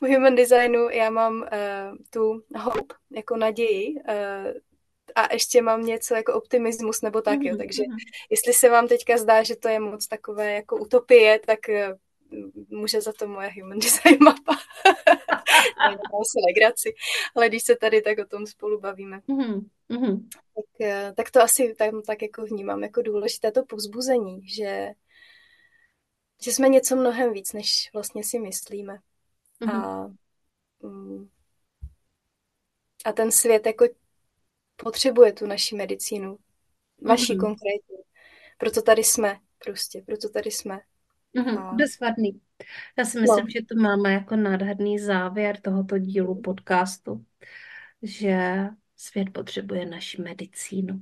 S2: v human designu, já mám uh, tu hope, jako naději, uh, a ještě mám něco jako optimismus nebo tak, jo. Mhm, takže mhm. jestli se vám teďka zdá, že to je moc takové jako utopie, tak eh, může za to moje human design mapa. Se legraci, ale když se tady tak o tom spolu bavíme. Mm-hmm. Tak, eh, tak to asi tam tak jako vnímám jako důležité to povzbuzení, že, že jsme něco mnohem víc, než vlastně si myslíme. Mm-hmm. A, mm, a ten svět jako potřebuje tu naši medicínu. Vaši mm-hmm. konkrétní. Proto tady jsme prostě, proto tady jsme.
S1: Mm-hmm. A... Bezvadný. Já si myslím, no. že to máme jako nádherný závěr tohoto dílu podcastu, že svět potřebuje naši medicínu.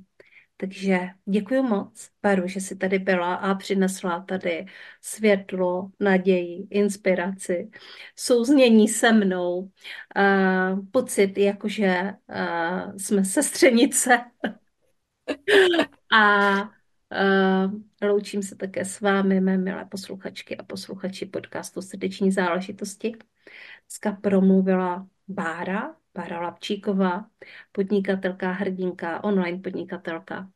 S1: Takže děkuji moc, Paru, že jsi tady byla a přinesla tady světlo, naději, inspiraci, souznění se mnou, pocit, jakože jsme sestřenice. a loučím se také s vámi, mé milé posluchačky a posluchači podcastu Srdeční záležitosti. Dneska promluvila Bára, Bára Lapčíková, podnikatelka, hrdinka, online podnikatelka,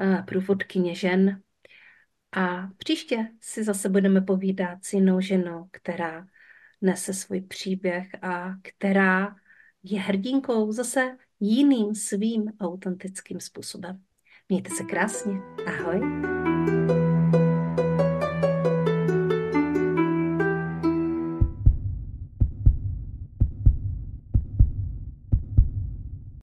S1: eh, průvodkyně žen. A příště si zase budeme povídat s jinou ženou, která nese svůj příběh a která je hrdinkou zase jiným svým autentickým způsobem. Mějte se krásně. Ahoj.